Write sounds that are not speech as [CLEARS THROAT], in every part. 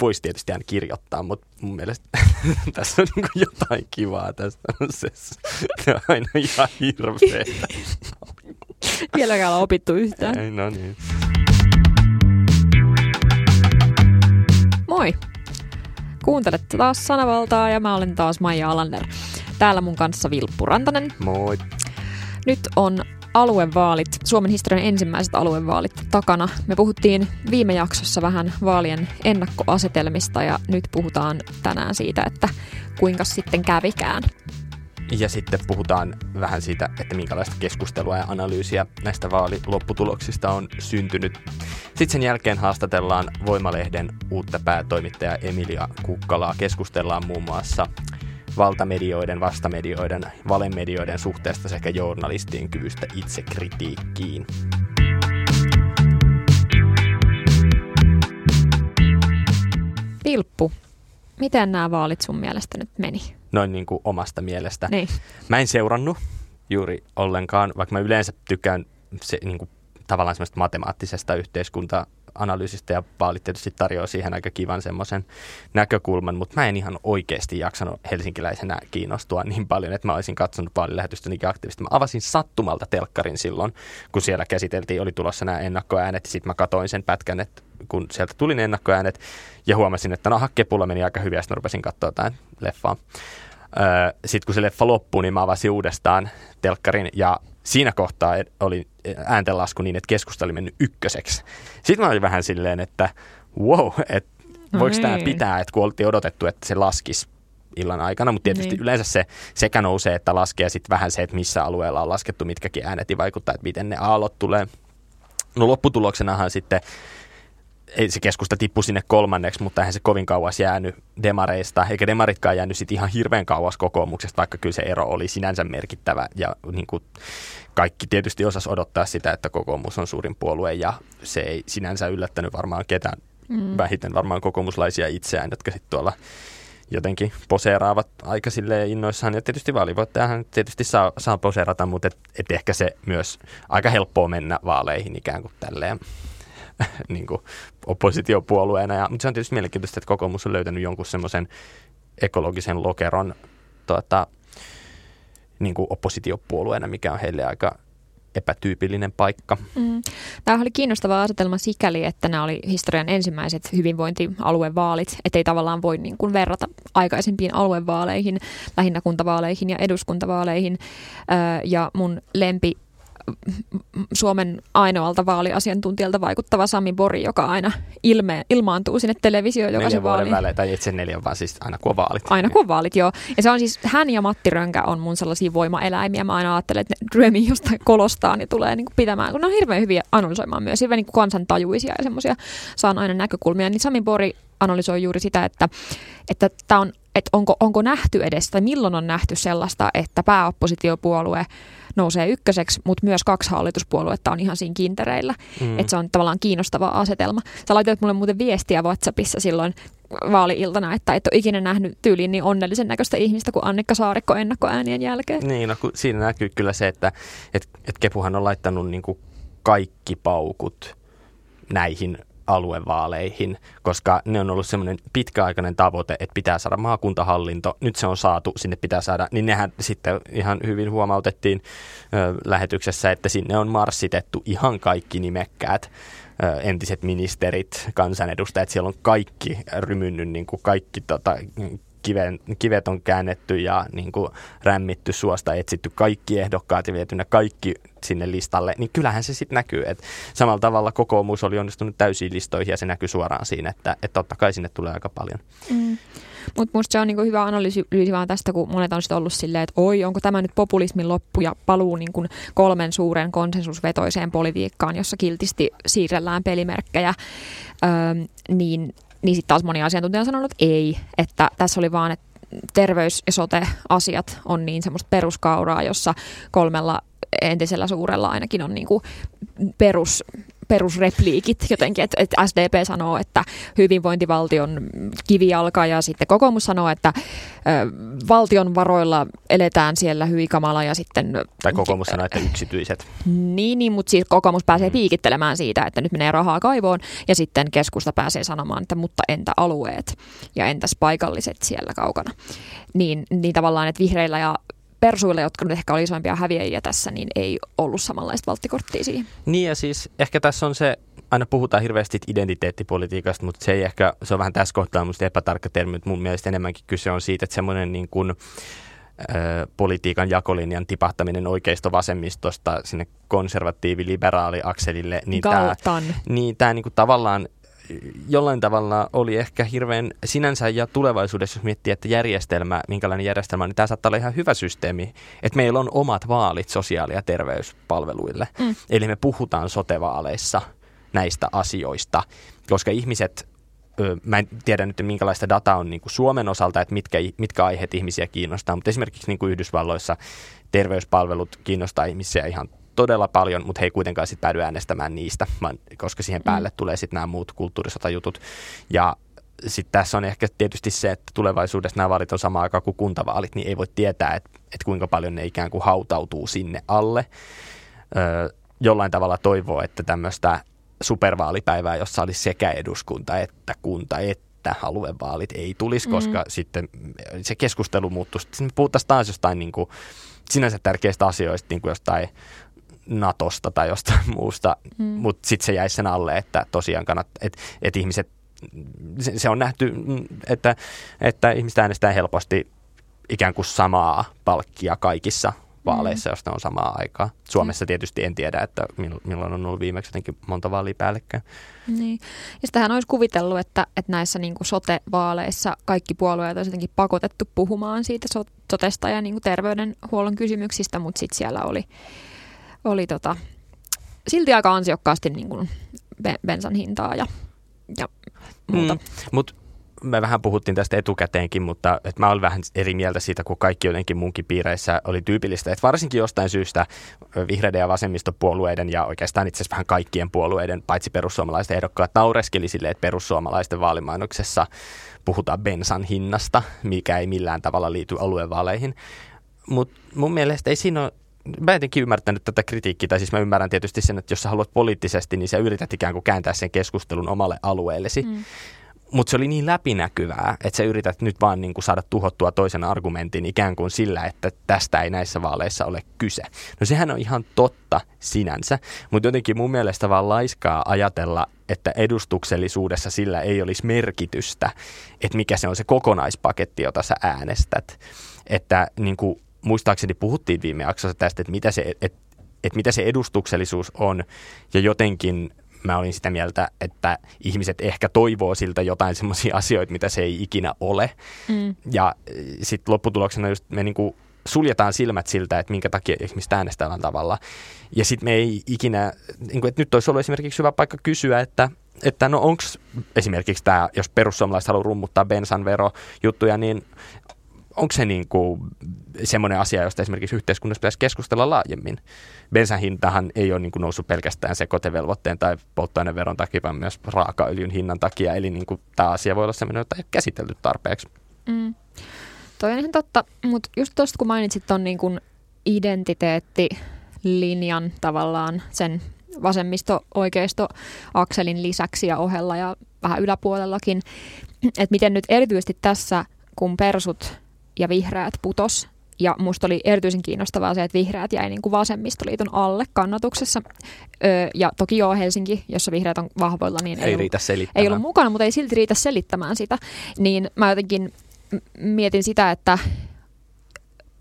voisi tietysti aina kirjoittaa, mutta mun mielestä [LAUGHS] tässä on niin jotain kivaa tästä. [LAUGHS] Se, on aina ihan hirveetä. [LAUGHS] Vieläkään on opittu yhtään. Ei, no niin. Moi! Kuuntelette taas Sanavaltaa ja mä olen taas Maija Alander. Täällä mun kanssa Vilppu Rantanen. Moi. Nyt on aluevaalit, Suomen historian ensimmäiset aluevaalit takana. Me puhuttiin viime jaksossa vähän vaalien ennakkoasetelmista ja nyt puhutaan tänään siitä, että kuinka sitten kävikään. Ja sitten puhutaan vähän siitä, että minkälaista keskustelua ja analyysiä näistä vaalilopputuloksista on syntynyt. Sitten sen jälkeen haastatellaan Voimalehden uutta päätoimittajaa Emilia Kukkalaa. Keskustellaan muun muassa valtamedioiden, vastamedioiden, valemedioiden suhteesta sekä journalistien kyvystä itsekritiikkiin. Vilppu, miten nämä vaalit sun mielestä nyt meni? Noin niin kuin omasta mielestä. Niin. Mä en seurannut juuri ollenkaan, vaikka mä yleensä tykkään se, niin kuin, tavallaan semmoista matemaattisesta yhteiskunta analyysistä ja vaalit tietysti tarjoaa siihen aika kivan semmoisen näkökulman, mutta mä en ihan oikeasti jaksanut helsinkiläisenä kiinnostua niin paljon, että mä olisin katsonut vaalilähetystä niinkin aktiivisesti. Mä avasin sattumalta telkkarin silloin, kun siellä käsiteltiin, oli tulossa nämä ennakkoäänet, ja sitten mä katoin sen pätkän, että kun sieltä tuli ne ennakkoäänet, ja huomasin, että no hakkepulla meni aika hyvin, ja sitten rupesin katsoa jotain leffaa. Öö, sitten kun se leffa loppui, niin mä avasin uudestaan telkkarin, ja siinä kohtaa oli ääntenlasku niin, että keskusta oli mennyt ykköseksi. Sitten mä olin vähän silleen, että wow, että no voiko niin. tämä pitää, että kun oltiin odotettu, että se laskisi illan aikana, mutta tietysti niin. yleensä se sekä nousee, että laskee ja sitten vähän se, että missä alueella on laskettu mitkäkin äänet, vaikuttaa, että miten ne aallot tulee. No lopputuloksenahan sitten ei se keskusta tippu sinne kolmanneksi, mutta eihän se kovin kauas jäänyt demareista, eikä demaritkaan jäänyt sitten ihan hirveän kauas kokoomuksesta, vaikka kyllä se ero oli sinänsä merkittävä. Ja niin kuin kaikki tietysti osas odottaa sitä, että kokoomus on suurin puolue, ja se ei sinänsä yllättänyt varmaan ketään, mm. vähiten varmaan kokoomuslaisia itseään, jotka sitten tuolla jotenkin poseeraavat aika silleen innoissaan. Ja tietysti vaalivoittajahan tietysti saa, saa poseerata, mutta et, et ehkä se myös aika helppoa mennä vaaleihin ikään kuin tälleen [LAUGHS] niin kuin oppositiopuolueena. Ja, mutta se on tietysti mielenkiintoista, että kokoomus on löytänyt jonkun semmoisen ekologisen lokeron tuota, niin kuin oppositiopuolueena, mikä on heille aika epätyypillinen paikka. Mm. Tämä oli kiinnostava asetelma sikäli, että nämä oli historian ensimmäiset hyvinvointialuevaalit, ettei tavallaan voi niin kuin verrata aikaisempiin aluevaaleihin, lähinnä kuntavaaleihin ja eduskuntavaaleihin. Ja mun lempi Suomen ainoalta vaaliasiantuntijalta vaikuttava Sami Bori, joka aina ilme, ilmaantuu sinne televisioon jokaisen vaali. Välein, tai itse neljän, vaan siis aina kun on vaalit. Aina kun on vaalit, joo. Ja se on siis, hän ja Matti Rönkä on mun sellaisia voimaeläimiä. Mä aina ajattelen, että ne ryömii jostain kolostaan niin tulee niin kuin pitämään, kun ne on hirveän hyviä analysoimaan myös, hirveän niin kuin kansantajuisia ja semmoisia saan aina näkökulmia. Niin Sami Bori analysoi juuri sitä, että että tämä on että onko, onko nähty edes, tai milloin on nähty sellaista, että pääoppositiopuolue nousee ykköseksi, mutta myös kaksi hallituspuoluetta on ihan siinä kintereillä. Mm. Että se on tavallaan kiinnostava asetelma. Sä laitoit mulle muuten viestiä WhatsAppissa silloin vaali-iltana, että et ole ikinä nähnyt tyyliin niin onnellisen näköistä ihmistä kuin Annikka Saarikko ennakkoäänien jälkeen. Niin, no siinä näkyy kyllä se, että et, et Kepuhan on laittanut niin kuin kaikki paukut näihin aluevaaleihin, koska ne on ollut semmoinen pitkäaikainen tavoite, että pitää saada maakuntahallinto. Nyt se on saatu, sinne pitää saada, niin nehän sitten ihan hyvin huomautettiin ö, lähetyksessä, että sinne on marssitettu ihan kaikki nimekkäät ö, entiset ministerit, kansanedustajat, siellä on kaikki rymynnyt, niin kuin kaikki tota, kiven, kivet on käännetty ja niin kuin rämmitty suosta, etsitty kaikki ehdokkaat ja viety ne kaikki sinne listalle, niin kyllähän se sitten näkyy. Et samalla tavalla kokoomus oli onnistunut täysiin listoihin ja se näkyy suoraan siinä, että, että totta kai sinne tulee aika paljon. Mm. Mutta musta se on niinku hyvä analyysi vaan tästä, kun monet on ollut silleen, että oi, onko tämä nyt populismin loppu ja paluu niinku kolmen suuren konsensusvetoiseen politiikkaan, jossa kiltisti siirrellään pelimerkkejä, öö, niin niin sitten taas moni asiantuntija on sanonut, että ei, että tässä oli vaan, että terveys- ja sote-asiat on niin semmoista peruskauraa, jossa kolmella entisellä suurella ainakin on niin kuin perus perusrepliikit jotenkin, että, että SDP sanoo, että hyvinvointivaltion kivijalka ja sitten kokoomus sanoo, että ö, valtion varoilla eletään siellä hyi kamala ja sitten... Tai kokoomus sanoo, että yksityiset. Niin, niin mutta siis kokoomus pääsee mm. piikittelemään siitä, että nyt menee rahaa kaivoon ja sitten keskusta pääsee sanomaan, että mutta entä alueet ja entäs paikalliset siellä kaukana. Niin, niin tavallaan, että vihreillä ja persuille, jotka nyt ehkä oli isoimpia häviäjiä tässä, niin ei ollut samanlaista valttikorttia siihen. Niin ja siis ehkä tässä on se, aina puhutaan hirveästi identiteettipolitiikasta, mutta se ei ehkä, se on vähän tässä kohtaa musta epätarkka termi, mutta mun mielestä enemmänkin kyse on siitä, että semmoinen niin kuin, ö, politiikan jakolinjan tipahtaminen oikeisto-vasemmistosta sinne konservatiivi-liberaali-akselille, niin tämä, niin tämä niin kuin tavallaan jollain tavalla oli ehkä hirveän sinänsä ja tulevaisuudessa, jos miettii, että järjestelmä, minkälainen järjestelmä, niin tämä saattaa olla ihan hyvä systeemi, että meillä on omat vaalit sosiaali- ja terveyspalveluille. Mm. Eli me puhutaan sotevaaleissa näistä asioista, koska ihmiset mä en tiedä nyt minkälaista dataa on niin kuin Suomen osalta, että mitkä, mitkä aiheet ihmisiä kiinnostaa, mutta esimerkiksi niin kuin Yhdysvalloissa terveyspalvelut kiinnostaa ihmisiä ihan todella paljon, mutta he ei kuitenkaan sitten päädy äänestämään niistä, vaan, koska siihen päälle mm. tulee sitten nämä muut kulttuurisotajutut. Ja sitten tässä on ehkä tietysti se, että tulevaisuudessa nämä vaalit on sama aika kuin kuntavaalit, niin ei voi tietää, että, että kuinka paljon ne ikään kuin hautautuu sinne alle. Öö, jollain tavalla toivoo, että tämmöistä supervaalipäivää, jossa olisi sekä eduskunta että kunta että aluevaalit ei tulisi, mm. koska sitten se keskustelu muuttuisi. Sitten me puhuttaisiin taas jostain niin kuin, sinänsä tärkeistä asioista, niin kuin jostain Natosta tai jostain [LAUGHS] muusta, mm. mutta sitten se jäisi sen alle, että tosiaan kannat, että et ihmiset, se, se on nähty, että, että ihmiset äänestää helposti ikään kuin samaa palkkia kaikissa vaaleissa, mm. jos ne on samaa aikaa. Suomessa tietysti en tiedä, että milloin on ollut viimeksi jotenkin monta vaalia päällekkäin. Niin. Ja sitähän olisi kuvitellut, että, että näissä niin kuin sote-vaaleissa kaikki puolueet olisi jotenkin pakotettu puhumaan siitä sotesta ja niin kuin terveydenhuollon kysymyksistä, mutta sitten siellä oli oli tota, silti aika ansiokkaasti niin kuin bensan hintaa ja, ja muuta. Mm, Mutta me vähän puhuttiin tästä etukäteenkin, mutta että mä olin vähän eri mieltä siitä, kun kaikki jotenkin munkin piireissä oli tyypillistä. Että varsinkin jostain syystä vihreiden ja vasemmistopuolueiden ja oikeastaan itse asiassa vähän kaikkien puolueiden, paitsi perussuomalaisten ehdokkaat, naureskeli sille, että perussuomalaisten vaalimainoksessa puhutaan bensan hinnasta, mikä ei millään tavalla liity aluevaaleihin. Mutta mun mielestä ei siinä ole mä jotenkin ymmärtänyt tätä kritiikkiä, tai siis mä ymmärrän tietysti sen, että jos sä haluat poliittisesti, niin sä yrität ikään kuin kääntää sen keskustelun omalle alueellesi. Mm. Mutta se oli niin läpinäkyvää, että sä yrität nyt vaan niin kuin saada tuhottua toisen argumentin ikään kuin sillä, että tästä ei näissä vaaleissa ole kyse. No sehän on ihan totta sinänsä, mutta jotenkin mun mielestä vaan laiskaa ajatella, että edustuksellisuudessa sillä ei olisi merkitystä, että mikä se on se kokonaispaketti, jota sä äänestät. Että niin kuin muistaakseni puhuttiin viime jaksossa tästä, että mitä se, että, että mitä se edustuksellisuus on ja jotenkin mä olin sitä mieltä, että ihmiset ehkä toivoo siltä jotain [LAUGHS] semmoisia asioita, mitä se ei ikinä ole. Mm. Ja eh, sitten lopputuloksena just me niinku suljetaan silmät siltä, että minkä takia ihmiset äänestävän tavalla. Ja sitten me ei ikinä, niin kuin, että nyt olisi ollut esimerkiksi hyvä paikka kysyä, että, että no onko esimerkiksi tämä, jos perussuomalaiset haluaa rummuttaa bensan juttuja, niin onko se niin kuin semmoinen asia, josta esimerkiksi yhteiskunnassa pitäisi keskustella laajemmin? Bensan hintahan ei ole niin kuin noussut pelkästään sekoitevelvoitteen tai polttoaineveron takia, vaan myös raakaöljyn hinnan takia. Eli niin kuin tämä asia voi olla semmoinen, jota ei ole käsitelty tarpeeksi. Mm. Toi on ihan totta, mutta just tuosta kun mainitsit tuon niin kuin identiteettilinjan tavallaan sen vasemmisto-oikeisto-akselin lisäksi ja ohella ja vähän yläpuolellakin, että miten nyt erityisesti tässä, kun persut ja vihreät putos. Ja musta oli erityisen kiinnostavaa se, että vihreät jäi niin kuin vasemmistoliiton alle kannatuksessa. Öö, ja toki joo, Helsinki, jossa vihreät on vahvoilla, niin ei, ei, riitä ei ollut mukana, mutta ei silti riitä selittämään sitä. Niin mä jotenkin mietin sitä, että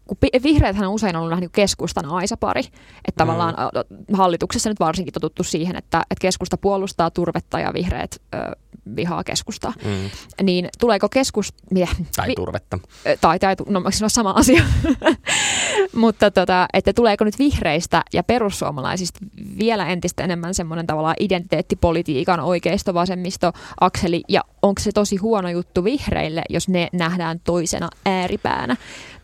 kun vihreäthän on usein ollut vähän niin keskustan aisapari, että mm. tavallaan hallituksessa nyt varsinkin totuttu siihen, että, että keskusta puolustaa turvetta ja vihreät ö, vihaa keskusta. Mm. Niin tuleeko keskus... Mitä? Tai turvetta. Tai, tai no se on sama asia. [LAUGHS] Mutta tota, että tuleeko nyt vihreistä ja perussuomalaisista vielä entistä enemmän semmoinen tavallaan identiteettipolitiikan oikeisto-vasemmisto akseli ja onko se tosi huono juttu vihreille, jos ne nähdään toisena ääripäänä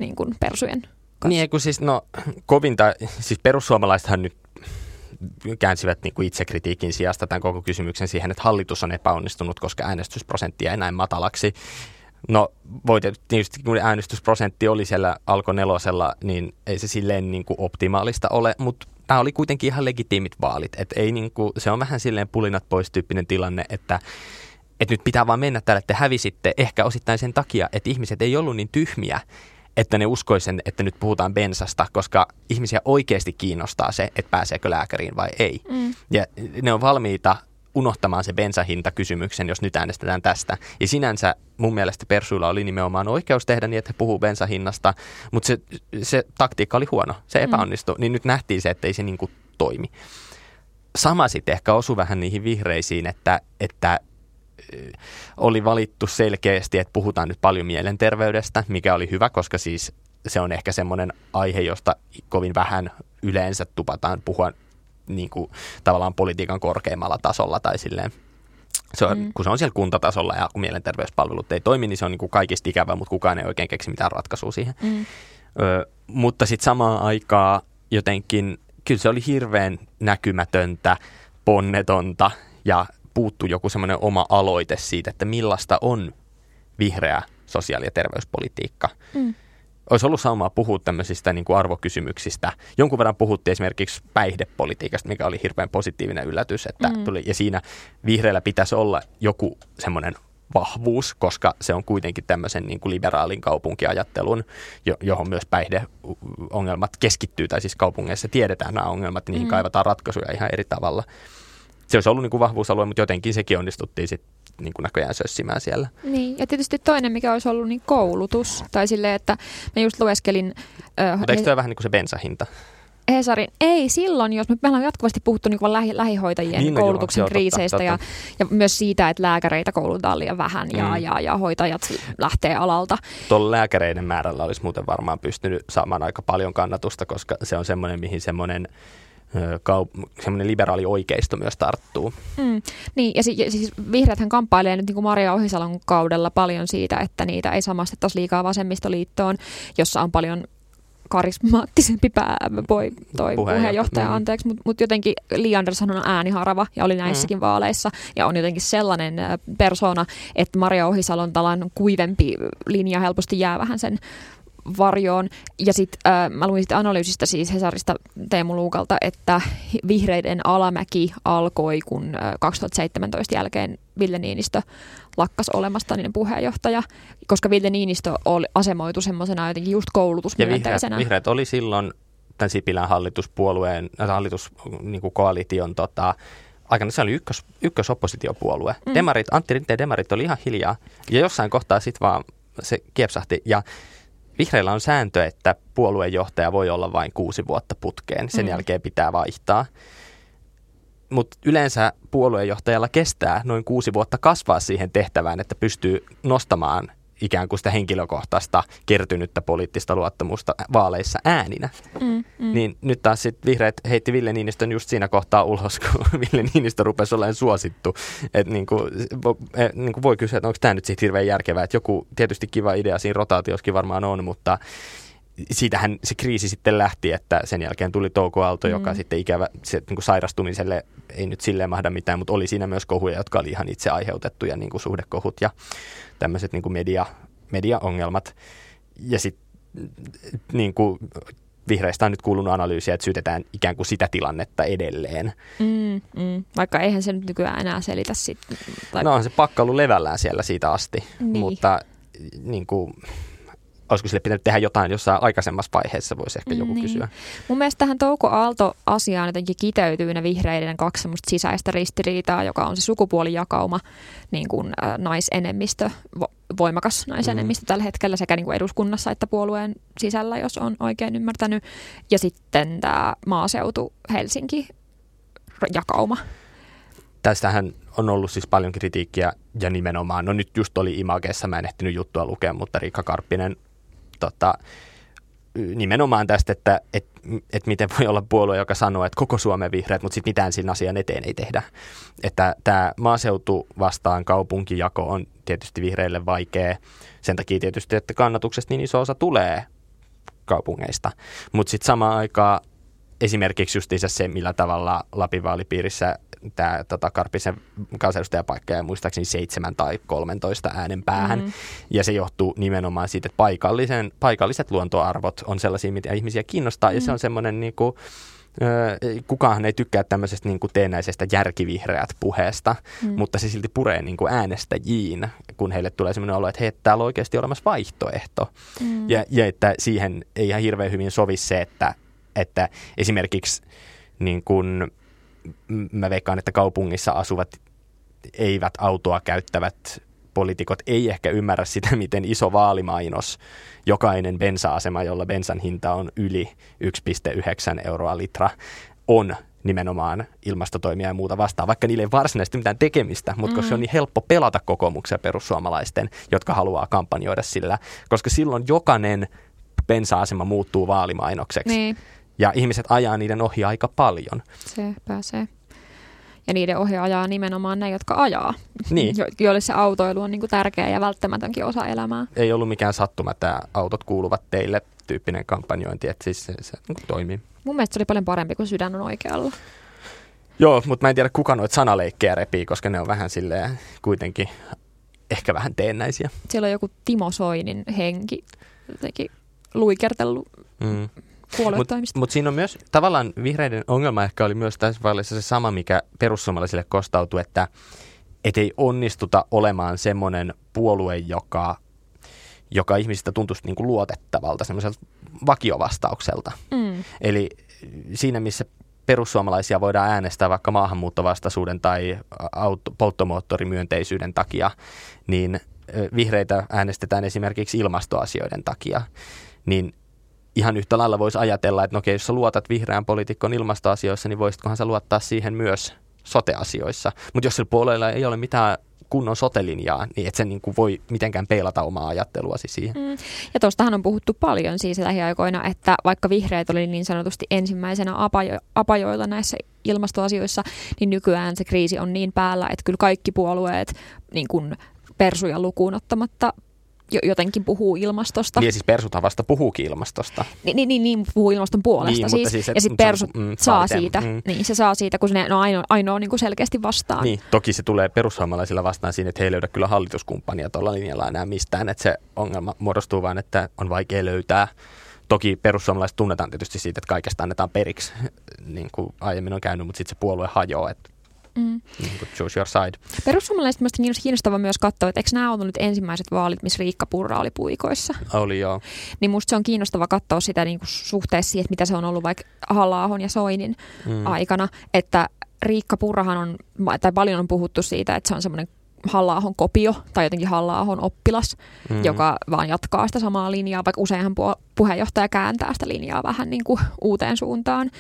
niin kuin persujen kanssa? Niin, kun siis no kovinta, siis perussuomalaisethan nyt käänsivät niin kuin itsekritiikin sijasta tämän koko kysymyksen siihen, että hallitus on epäonnistunut, koska äänestysprosentti jäi näin matalaksi. No voi tietysti, kun äänestysprosentti oli siellä alko nelosella, niin ei se silleen niin kuin optimaalista ole, mutta nämä oli kuitenkin ihan legitiimit vaalit. Et ei niin kuin, se on vähän silleen pulinat pois tyyppinen tilanne, että että nyt pitää vaan mennä täällä, että te hävisitte ehkä osittain sen takia, että ihmiset ei ollut niin tyhmiä, että ne uskoisen, että nyt puhutaan bensasta, koska ihmisiä oikeasti kiinnostaa se, että pääseekö lääkäriin vai ei. Mm. Ja ne on valmiita unohtamaan se bensahinta-kysymyksen, jos nyt äänestetään tästä. Ja sinänsä mun mielestä Persuilla oli nimenomaan oikeus tehdä niin, että he puhuu bensahinnasta, mutta se, se taktiikka oli huono, se mm. epäonnistui, mm. niin nyt nähtiin se, että ei se niin kuin toimi. Sama sitten ehkä osui vähän niihin vihreisiin, että, että oli valittu selkeästi, että puhutaan nyt paljon mielenterveydestä, mikä oli hyvä, koska siis se on ehkä semmoinen aihe, josta kovin vähän yleensä tupataan puhua niin kuin, tavallaan politiikan korkeimmalla tasolla tai silleen. Se on, mm. Kun se on siellä kuntatasolla ja kun mielenterveyspalvelut ei toimi, niin se on niin kuin kaikista ikävä, mutta kukaan ei oikein keksi mitään ratkaisua siihen. Mm. Ö, mutta sitten samaan aikaan jotenkin, kyllä se oli hirveän näkymätöntä, ponnetonta ja puuttu joku semmoinen oma aloite siitä, että millaista on vihreä sosiaali- ja terveyspolitiikka. Mm. Olisi ollut saumaa puhua tämmöisistä niin kuin arvokysymyksistä. Jonkun verran puhuttiin esimerkiksi päihdepolitiikasta, mikä oli hirveän positiivinen yllätys. Että mm. tuli, ja siinä vihreällä pitäisi olla joku semmoinen vahvuus, koska se on kuitenkin tämmöisen niin kuin liberaalin kaupunkiajattelun, johon myös päihdeongelmat keskittyy, tai siis kaupungeissa tiedetään nämä ongelmat, niihin mm. kaivataan ratkaisuja ihan eri tavalla se olisi ollut niin kuin vahvuusalue, mutta jotenkin sekin onnistuttiin sitten niin kuin näköjään sössimään siellä. Niin, ja tietysti toinen, mikä olisi ollut, niin koulutus. Tai silleen, että mä just lueskelin... Äh, mutta eikö tämä vähän niin kuin se bensahinta? Hesarin, ei silloin, jos me, meillä on jatkuvasti puhuttu niin lähi, lähihoitajien niin, no koulutuksen joo, kriiseistä totta, totta. Ja, ja myös siitä, että lääkäreitä koulutetaan liian vähän ja, mm. ja, ja hoitajat lähtee alalta. Tuolla lääkäreiden määrällä olisi muuten varmaan pystynyt saamaan aika paljon kannatusta, koska se on semmoinen, mihin semmoinen kaup- semmoinen liberaali oikeisto myös tarttuu. Mm, niin, ja siis, siis vihreäthän kamppailee nyt niin kuin Maria Ohisalon kaudella paljon siitä, että niitä ei samastettaisi liikaa vasemmistoliittoon, jossa on paljon karismaattisempi pää, voi, toi puheenjohtaja, puheenjohtaja mm. anteeksi, mutta mut jotenkin Li Andersson on ääniharava ja oli näissäkin mm. vaaleissa ja on jotenkin sellainen persona, että Maria Ohisalon talan kuivempi linja helposti jää vähän sen varjoon. Ja sitten äh, mä luin sitten analyysistä siis Hesarista Teemu Luukalta, että vihreiden alamäki alkoi, kun äh, 2017 jälkeen Ville Niinistö lakkas olemasta niin puheenjohtaja, koska Ville Niinistö oli asemoitu semmoisena jotenkin just koulutusmyönteisenä. Ja vihreät, vihreät oli silloin tämän Sipilän hallituspuolueen, äh, hallituskoalition niin tota, aikana se oli ykkös, ykkösoppositiopuolue. Mm. Demarit, Antti Rinteen demarit oli ihan hiljaa ja jossain kohtaa sitten vaan se kiepsahti ja Vihreillä on sääntö, että puoluejohtaja voi olla vain kuusi vuotta putkeen, sen mm. jälkeen pitää vaihtaa. Mutta yleensä puoluejohtajalla kestää noin kuusi vuotta kasvaa siihen tehtävään, että pystyy nostamaan ikään kuin sitä henkilökohtaista kertynyttä poliittista luottamusta vaaleissa ääninä. Mm, mm. Niin nyt taas sitten vihreät heitti Ville Niinistön just siinä kohtaa ulos, kun [LAUGHS] Ville Niinistö rupesi olemaan suosittu. Että niin kuin, e, niin kuin voi kysyä, että onko tämä nyt sitten hirveän järkevää. Että joku tietysti kiva idea siinä rotaatioskin varmaan on, mutta siitähän se kriisi sitten lähti, että sen jälkeen tuli Touko Aalto, mm. joka sitten ikävä se, niin kuin sairastumiselle ei nyt silleen mahda mitään, mutta oli siinä myös kohuja, jotka oli ihan itse aiheutettuja, niin kuin suhdekohut ja tämmöiset niin kuin media, mediaongelmat. Ja sitten niin kuin vihreistä on nyt kuulunut analyysiä, että syytetään ikään kuin sitä tilannetta edelleen. Mm, mm. Vaikka eihän se nyt nykyään enää selitä sitten. Tai... No on se pakka ollut levällään siellä siitä asti, niin. mutta niin kuin, olisiko sille pitänyt tehdä jotain jossain aikaisemmassa vaiheessa, voisi ehkä joku niin. kysyä. Mun mielestä tähän Touko Aalto-asiaan jotenkin kiteytyy ne vihreiden kaksi semmoista sisäistä ristiriitaa, joka on se sukupuolijakauma, niin kuin äh, naisenemmistö, vo, voimakas naisenemmistö mm. tällä hetkellä sekä niin kuin eduskunnassa että puolueen sisällä, jos on oikein ymmärtänyt. Ja sitten tämä maaseutu Helsinki jakauma. Tästähän on ollut siis paljon kritiikkiä ja nimenomaan, no nyt just oli Imagessa, mä en ehtinyt juttua lukea, mutta Riikka Karppinen tota, nimenomaan tästä, että et, et miten voi olla puolue, joka sanoo, että koko Suomen vihreät, mutta sitten mitään siinä asian eteen ei tehdä. Että tämä maaseutu vastaan kaupunkijako on tietysti vihreille vaikea. Sen takia tietysti, että kannatuksesta niin iso osa tulee kaupungeista. Mutta sitten samaan aikaan esimerkiksi justiinsa se, millä tavalla Lapin vaalipiirissä tämä tota, Karpisen kansanedustajapaikka ja muistaakseni 7 tai 13 äänen päähän. Mm. Ja se johtuu nimenomaan siitä, että paikallisen, paikalliset luontoarvot on sellaisia, mitä ihmisiä kiinnostaa. Mm. Ja se on semmoinen niin kuin, kukaan ei tykkää tämmöisestä niin kuin teenäisestä järkivihreät puheesta, mm. mutta se silti puree niin kuin äänestäjiin, kun heille tulee sellainen olo, että hei, täällä on oikeasti olemassa vaihtoehto. Mm. Ja, ja että siihen ei ihan hirveän hyvin sovi se, että, että esimerkiksi niin kuin, mä veikkaan, että kaupungissa asuvat eivät autoa käyttävät poliitikot ei ehkä ymmärrä sitä, [LAUGHS] miten iso vaalimainos jokainen bensa-asema, jolla bensan hinta on yli 1,9 euroa litra, on nimenomaan ilmastotoimia ja muuta vastaan, vaikka niille ei varsinaisesti mitään tekemistä, mutta mm. koska se on niin helppo pelata kokoomuksen perussuomalaisten, jotka haluaa kampanjoida sillä, koska silloin jokainen bensa-asema muuttuu vaalimainokseksi. Niin. Ja ihmiset ajaa niiden ohi aika paljon. Se pääsee. Ja niiden ohi ajaa nimenomaan ne, jotka ajaa, niin. [LAUGHS] jo- joille se autoilu on niin kuin tärkeä ja välttämätönkin osa elämää. Ei ollut mikään sattuma, että autot kuuluvat teille tyyppinen kampanjointi, että siis se, se niin toimii. Mun mielestä se oli paljon parempi kuin sydän on oikealla. Joo, mutta mä en tiedä kuka noita sanaleikkejä repii, koska ne on vähän silleen kuitenkin ehkä vähän teennäisiä. Siellä on joku Timo Soinin henki jotenkin luikertellut mm. Mutta mut siinä on myös, tavallaan vihreiden ongelma ehkä oli myös tässä vaiheessa se sama, mikä perussuomalaisille kostautui, että et ei onnistuta olemaan semmoinen puolue, joka, joka ihmisistä tuntuisi niin kuin luotettavalta, semmoiselta vakiovastaukselta. Mm. Eli siinä, missä perussuomalaisia voidaan äänestää vaikka maahanmuuttovastaisuuden tai auto, polttomoottorimyönteisyyden takia, niin vihreitä äänestetään esimerkiksi ilmastoasioiden takia. Niin ihan yhtä lailla voisi ajatella, että no okei, jos sä luotat vihreän poliitikon ilmastoasioissa, niin voisitkohan sä luottaa siihen myös soteasioissa. Mutta jos sillä puolella ei ole mitään kunnon sotelinjaa, niin et se niin kuin voi mitenkään peilata omaa ajatteluasi siihen. Mm. Ja tuostahan on puhuttu paljon siis lähiaikoina, että vaikka vihreät oli niin sanotusti ensimmäisenä apajo- apajoilla näissä ilmastoasioissa, niin nykyään se kriisi on niin päällä, että kyllä kaikki puolueet niin kuin persuja lukuun ottamatta jotenkin puhuu ilmastosta. Niin siis persuthan vasta puhuukin ilmastosta. Niin, niin, niin, niin puhuu ilmaston puolesta niin, siis. siis et, ja sitten persut mm, saa siitä, mm. niin se saa siitä, kun se on ainoa, ainoa niin kuin selkeästi vastaan. Niin, toki se tulee perussuomalaisilla vastaan siinä, että he ei löydä kyllä hallituskumppania tuolla linjalla enää mistään, että se ongelma muodostuu vain, että on vaikea löytää. Toki perussuomalaiset tunnetaan tietysti siitä, että kaikesta annetaan periksi, niin kuin aiemmin on käynyt, mutta sitten se puolue hajoaa, että Mm. Niin kuin choose your side. Perussuomalaiset mielestäni kiinnostavaa myös katsoa, että eikö nämä ollut nyt ensimmäiset vaalit, missä Riikka Purra oli puikoissa? Oli joo. Niin musta se on kiinnostava katsoa sitä niin kuin suhteessa siihen, että mitä se on ollut vaikka halla ja Soinin mm. aikana. Että Riikka Purrahan on, tai paljon on puhuttu siitä, että se on semmoinen halla kopio tai jotenkin halla oppilas, mm. joka vaan jatkaa sitä samaa linjaa, vaikka useinhan puheenjohtaja kääntää sitä linjaa vähän niin kuin uuteen suuntaan.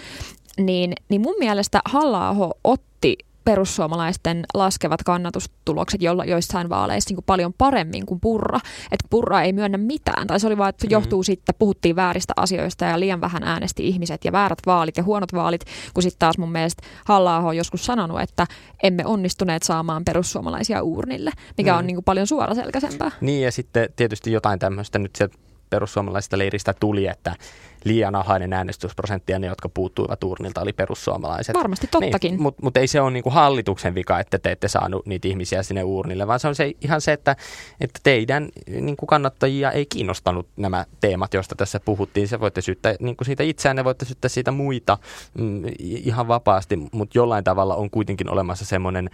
Niin, niin mun mielestä halla otti perussuomalaisten laskevat kannatustulokset jolla, joissain vaaleissa niin kuin paljon paremmin kuin Purra. Että Purra ei myönnä mitään. Tai se oli vain, että mm. johtuu siitä, että puhuttiin vääristä asioista ja liian vähän äänesti ihmiset ja väärät vaalit ja huonot vaalit. Kun sitten taas mun mielestä halla on joskus sanonut, että emme onnistuneet saamaan perussuomalaisia uurnille, mikä mm. on niin kuin paljon suoraselkäisempää. Niin ja sitten tietysti jotain tämmöistä nyt sieltä perussuomalaisista leiristä tuli, että liian alhainen äänestysprosentti ja ne, jotka puuttuivat urnilta, oli perussuomalaiset. Varmasti tottakin. Niin, Mutta mut ei se ole niinku hallituksen vika, että te ette saanut niitä ihmisiä sinne urnille, vaan se on se, ihan se, että, että teidän niinku kannattajia ei kiinnostanut nämä teemat, joista tässä puhuttiin. Se voitte syyttää niinku siitä itseään, ne voitte syyttää siitä muita mm, ihan vapaasti, mutta jollain tavalla on kuitenkin olemassa semmoinen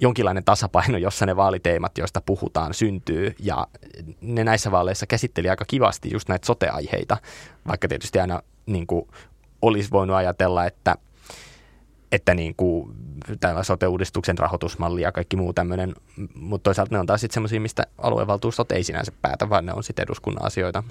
jonkinlainen tasapaino, jossa ne vaaliteemat, joista puhutaan, syntyy. Ja ne näissä vaaleissa käsitteli aika kivasti just näitä soteaiheita, vaikka tietysti aina niin kuin, olisi voinut ajatella, että – että niin kuin tämä sote-uudistuksen rahoitusmalli ja kaikki muu tämmöinen, mutta toisaalta ne on taas sitten semmoisia, mistä aluevaltuustot ei sinänsä päätä, vaan ne on sitten eduskunnan asioita.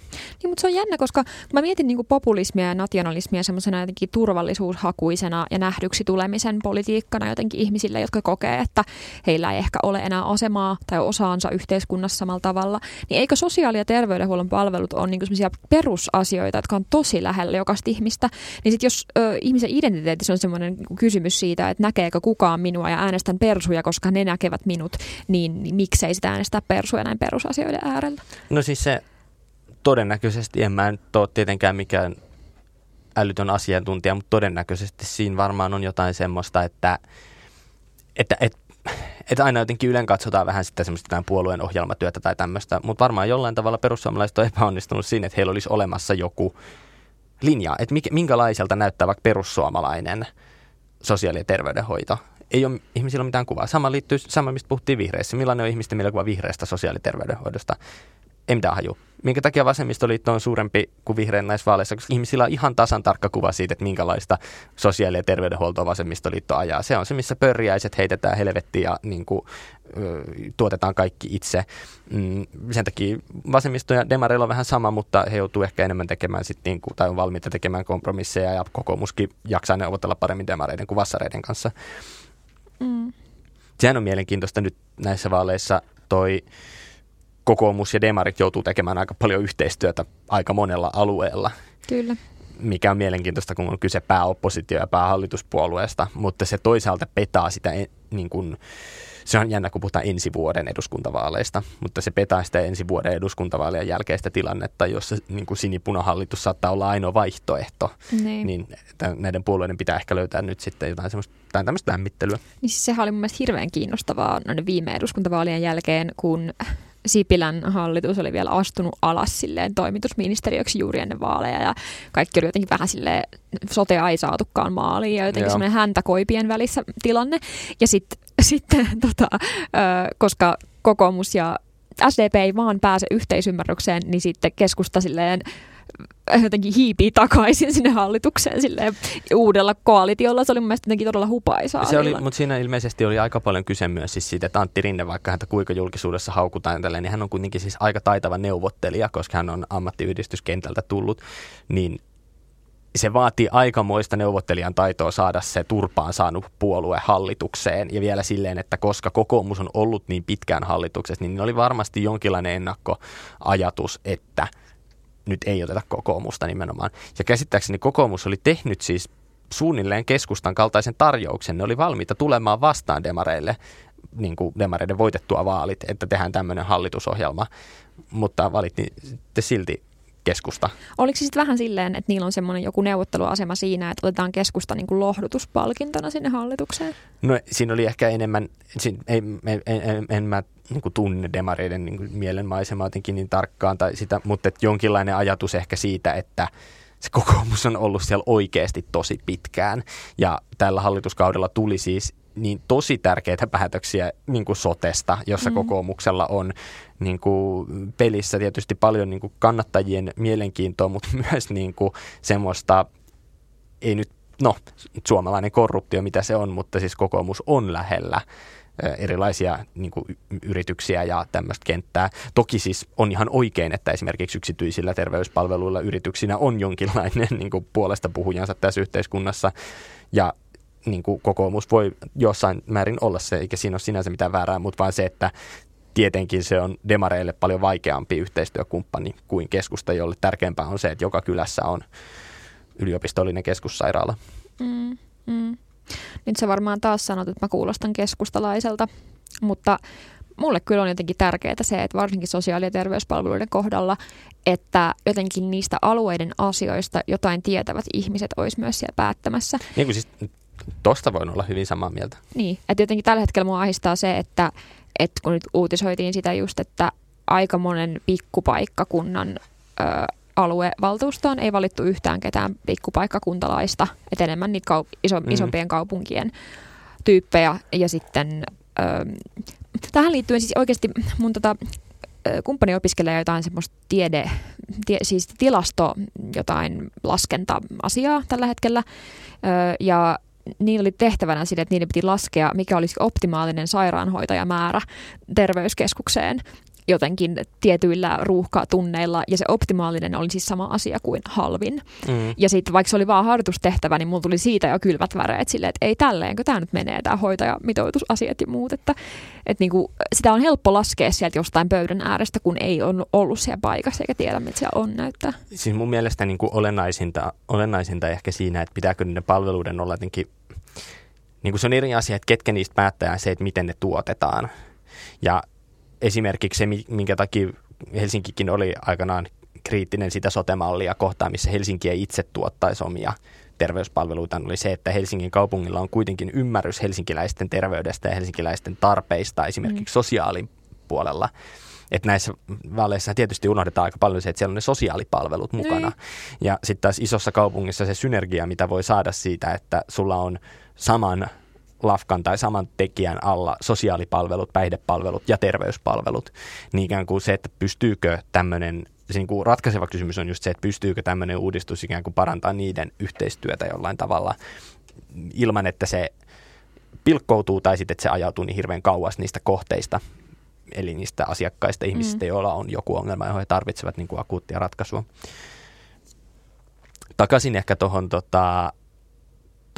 Niin, mutta se on jännä, koska kun mä mietin niin kuin populismia ja nationalismia semmoisena jotenkin turvallisuushakuisena ja nähdyksi tulemisen politiikkana jotenkin ihmisille, jotka kokee, että heillä ei ehkä ole enää asemaa tai osaansa yhteiskunnassa samalla tavalla, niin eikö sosiaali- ja terveydenhuollon palvelut ole niin semmoisia perusasioita, jotka on tosi lähellä jokaista ihmistä, niin sitten jos ö, ihmisen identiteetissä on semmoinen kysymys siitä, että näkeekö kukaan minua ja äänestän persuja, koska ne näkevät minut, niin, miksei sitä äänestää persuja näin perusasioiden äärellä? No siis se todennäköisesti, en mä nyt ole tietenkään mikään älytön asiantuntija, mutta todennäköisesti siinä varmaan on jotain semmoista, että, että, että että aina jotenkin ylen katsotaan vähän sitten semmoista puolueen ohjelmatyötä tai tämmöistä, mutta varmaan jollain tavalla perussuomalaiset on epäonnistunut siinä, että heillä olisi olemassa joku linja, että minkälaiselta näyttää vaikka perussuomalainen sosiaali- ja terveydenhoito. Ei ole ihmisillä mitään kuvaa. Sama liittyy, sama mistä puhuttiin vihreissä. Millainen on ihmisten mielikuva vihreästä sosiaali- ja terveydenhoidosta? Ei mitään haju. Minkä takia vasemmistoliitto on suurempi kuin vihreän näissä vaaleissa, koska ihmisillä on ihan tasan tarkka kuva siitä, että minkälaista sosiaali- ja terveydenhuoltoa vasemmistoliitto ajaa. Se on se, missä pörjäiset heitetään helvettiin ja niin kuin, tuotetaan kaikki itse. Mm, sen takia vasemmisto ja demareilla on vähän sama, mutta he joutuu ehkä enemmän tekemään sit niin kuin, tai on valmiita tekemään kompromisseja ja kokoomuskin jaksaa neuvotella paremmin demareiden kuin vassareiden kanssa. Mm. Sehän on mielenkiintoista nyt näissä vaaleissa toi kokoomus ja demarit joutuu tekemään aika paljon yhteistyötä aika monella alueella. Kyllä. Mikä on mielenkiintoista, kun on kyse pääoppositio- ja päähallituspuolueesta, mutta se toisaalta petaa sitä niin kuin, se on jännä, kun puhutaan ensi vuoden eduskuntavaaleista, mutta se petaa sitä ensi vuoden eduskuntavaalien jälkeistä tilannetta, jossa niin kuin sinipunahallitus saattaa olla ainoa vaihtoehto. Niin. niin näiden puolueiden pitää ehkä löytää nyt sitten jotain semmoista tai tämmöistä lämmittelyä. Niin siis sehän oli mun mielestä hirveän kiinnostavaa noiden viime eduskuntavaalien jälkeen, kun Sipilän hallitus oli vielä astunut alas silleen toimitusministeriöksi juuri ennen vaaleja ja kaikki oli jotenkin vähän silleen, sotea ei saatukaan maaliin ja jotenkin semmoinen häntä koipien välissä tilanne. Ja [LAUGHS] sitten sit, tota, koska kokoomus ja SDP ei vaan pääse yhteisymmärrykseen, niin sitten keskusta silleen jotenkin hiipii takaisin sinne hallitukseen silleen, uudella koalitiolla. Se oli mun mielestä jotenkin todella hupaisaa. Se oli, mutta siinä ilmeisesti oli aika paljon kyse myös siis siitä, että Antti Rinne, vaikka häntä kuinka julkisuudessa haukutaan tälleen, niin hän on kuitenkin siis aika taitava neuvottelija, koska hän on ammattiyhdistyskentältä tullut, niin se vaatii aikamoista neuvottelijan taitoa saada se turpaan saanut puolue hallitukseen. Ja vielä silleen, että koska kokoomus on ollut niin pitkään hallituksessa, niin oli varmasti jonkinlainen ennakkoajatus, että – nyt ei oteta kokoomusta nimenomaan. Ja käsittääkseni kokoomus oli tehnyt siis suunnilleen keskustan kaltaisen tarjouksen. Ne oli valmiita tulemaan vastaan demareille, niin kuin demareiden voitettua vaalit, että tehdään tämmöinen hallitusohjelma, mutta valittiin silti keskusta. Oliko se sitten vähän silleen, että niillä on semmoinen joku neuvotteluasema siinä, että otetaan keskusta niin kuin lohdutuspalkintona sinne hallitukseen? No siinä oli ehkä enemmän, siinä, ei, en, en, en, en mä niin kuin tunne demareiden niin kuin mielenmaisemaa jotenkin niin tarkkaan, tai sitä, mutta että jonkinlainen ajatus ehkä siitä, että se kokoomus on ollut siellä oikeasti tosi pitkään. Ja tällä hallituskaudella tuli siis niin tosi tärkeitä päätöksiä niin kuin sotesta, jossa mm. kokoomuksella on niin kuin pelissä tietysti paljon niin kuin kannattajien mielenkiintoa, mutta [LAUGHS] myös niin kuin semmoista, ei nyt, no suomalainen korruptio mitä se on, mutta siis kokoomus on lähellä erilaisia niin kuin, yrityksiä ja tämmöistä kenttää. Toki siis on ihan oikein, että esimerkiksi yksityisillä terveyspalveluilla yrityksinä on jonkinlainen [LAUGHS] niin kuin, puolesta puhujansa tässä yhteiskunnassa ja niin kuin kokoomus voi jossain määrin olla se, eikä siinä ole sinänsä mitään väärää, mutta vaan se, että tietenkin se on demareille paljon vaikeampi yhteistyökumppani kuin keskusta, jolle tärkeämpää on se, että joka kylässä on yliopistollinen keskussairaala. Mm, mm. Nyt sä varmaan taas sanot, että mä kuulostan keskustalaiselta, mutta mulle kyllä on jotenkin tärkeää se, että varsinkin sosiaali- ja terveyspalveluiden kohdalla, että jotenkin niistä alueiden asioista jotain tietävät ihmiset olisi myös siellä päättämässä. Niin kuin siis tosta voin olla hyvin samaa mieltä. Niin, että jotenkin tällä hetkellä mua ahistaa se, että, että kun nyt uutisoitiin sitä just, että aika monen pikkupaikkakunnan ö, aluevaltuustoon ei valittu yhtään ketään pikkupaikkakuntalaista, että enemmän niitä kaup- iso, mm. isompien kaupunkien tyyppejä. Ja sitten ö, tähän liittyen siis oikeasti mun tota, kumppani opiskelee jotain semmoista tiede, tie, siis tilasto, jotain laskenta-asiaa tällä hetkellä. Ö, ja niillä oli tehtävänä sille, että niiden piti laskea, mikä olisi optimaalinen sairaanhoitajamäärä terveyskeskukseen jotenkin tietyillä ruuhkatunneilla, ja se optimaalinen oli siis sama asia kuin halvin. Mm. Ja sitten vaikka se oli vaan harjoitustehtävä, niin mulla tuli siitä jo kylmät väreet silleen, että ei tälleenkö tämä nyt menee, tämä hoitajamitoitusasiat ja muut, että, että niinku, sitä on helppo laskea sieltä jostain pöydän äärestä, kun ei ole ollut siellä paikassa eikä tiedä, mitä siellä on näyttää. Siis mun mielestä niin kuin olennaisinta, olennaisinta ehkä siinä, että pitääkö ne palveluiden olla jotenkin niin kuin se on eri asia, että ketkä niistä päättää se, että miten ne tuotetaan. Ja esimerkiksi se, minkä takia Helsinkikin oli aikanaan kriittinen sitä sotemallia kohtaan, missä Helsinki ei itse tuottaisi omia terveyspalveluita, oli se, että Helsingin kaupungilla on kuitenkin ymmärrys helsinkiläisten terveydestä ja helsinkiläisten tarpeista esimerkiksi mm. sosiaalipuolella. Että näissä vaaleissa tietysti unohdetaan aika paljon se, että siellä on ne sosiaalipalvelut mukana. Niin. Ja sitten taas isossa kaupungissa se synergia, mitä voi saada siitä, että sulla on saman lafkan tai saman tekijän alla sosiaalipalvelut, päihdepalvelut ja terveyspalvelut, niin ikään kuin se, että pystyykö tämmöinen niin kuin ratkaiseva kysymys on just se, että pystyykö tämmöinen uudistus ikään kuin parantaa niiden yhteistyötä jollain tavalla ilman, että se pilkkoutuu tai sitten, että se ajautuu niin hirveän kauas niistä kohteista, eli niistä asiakkaista, ihmisistä, mm. joilla on joku ongelma, johon he tarvitsevat niin kuin akuuttia ratkaisua. Takaisin ehkä tuohon tota,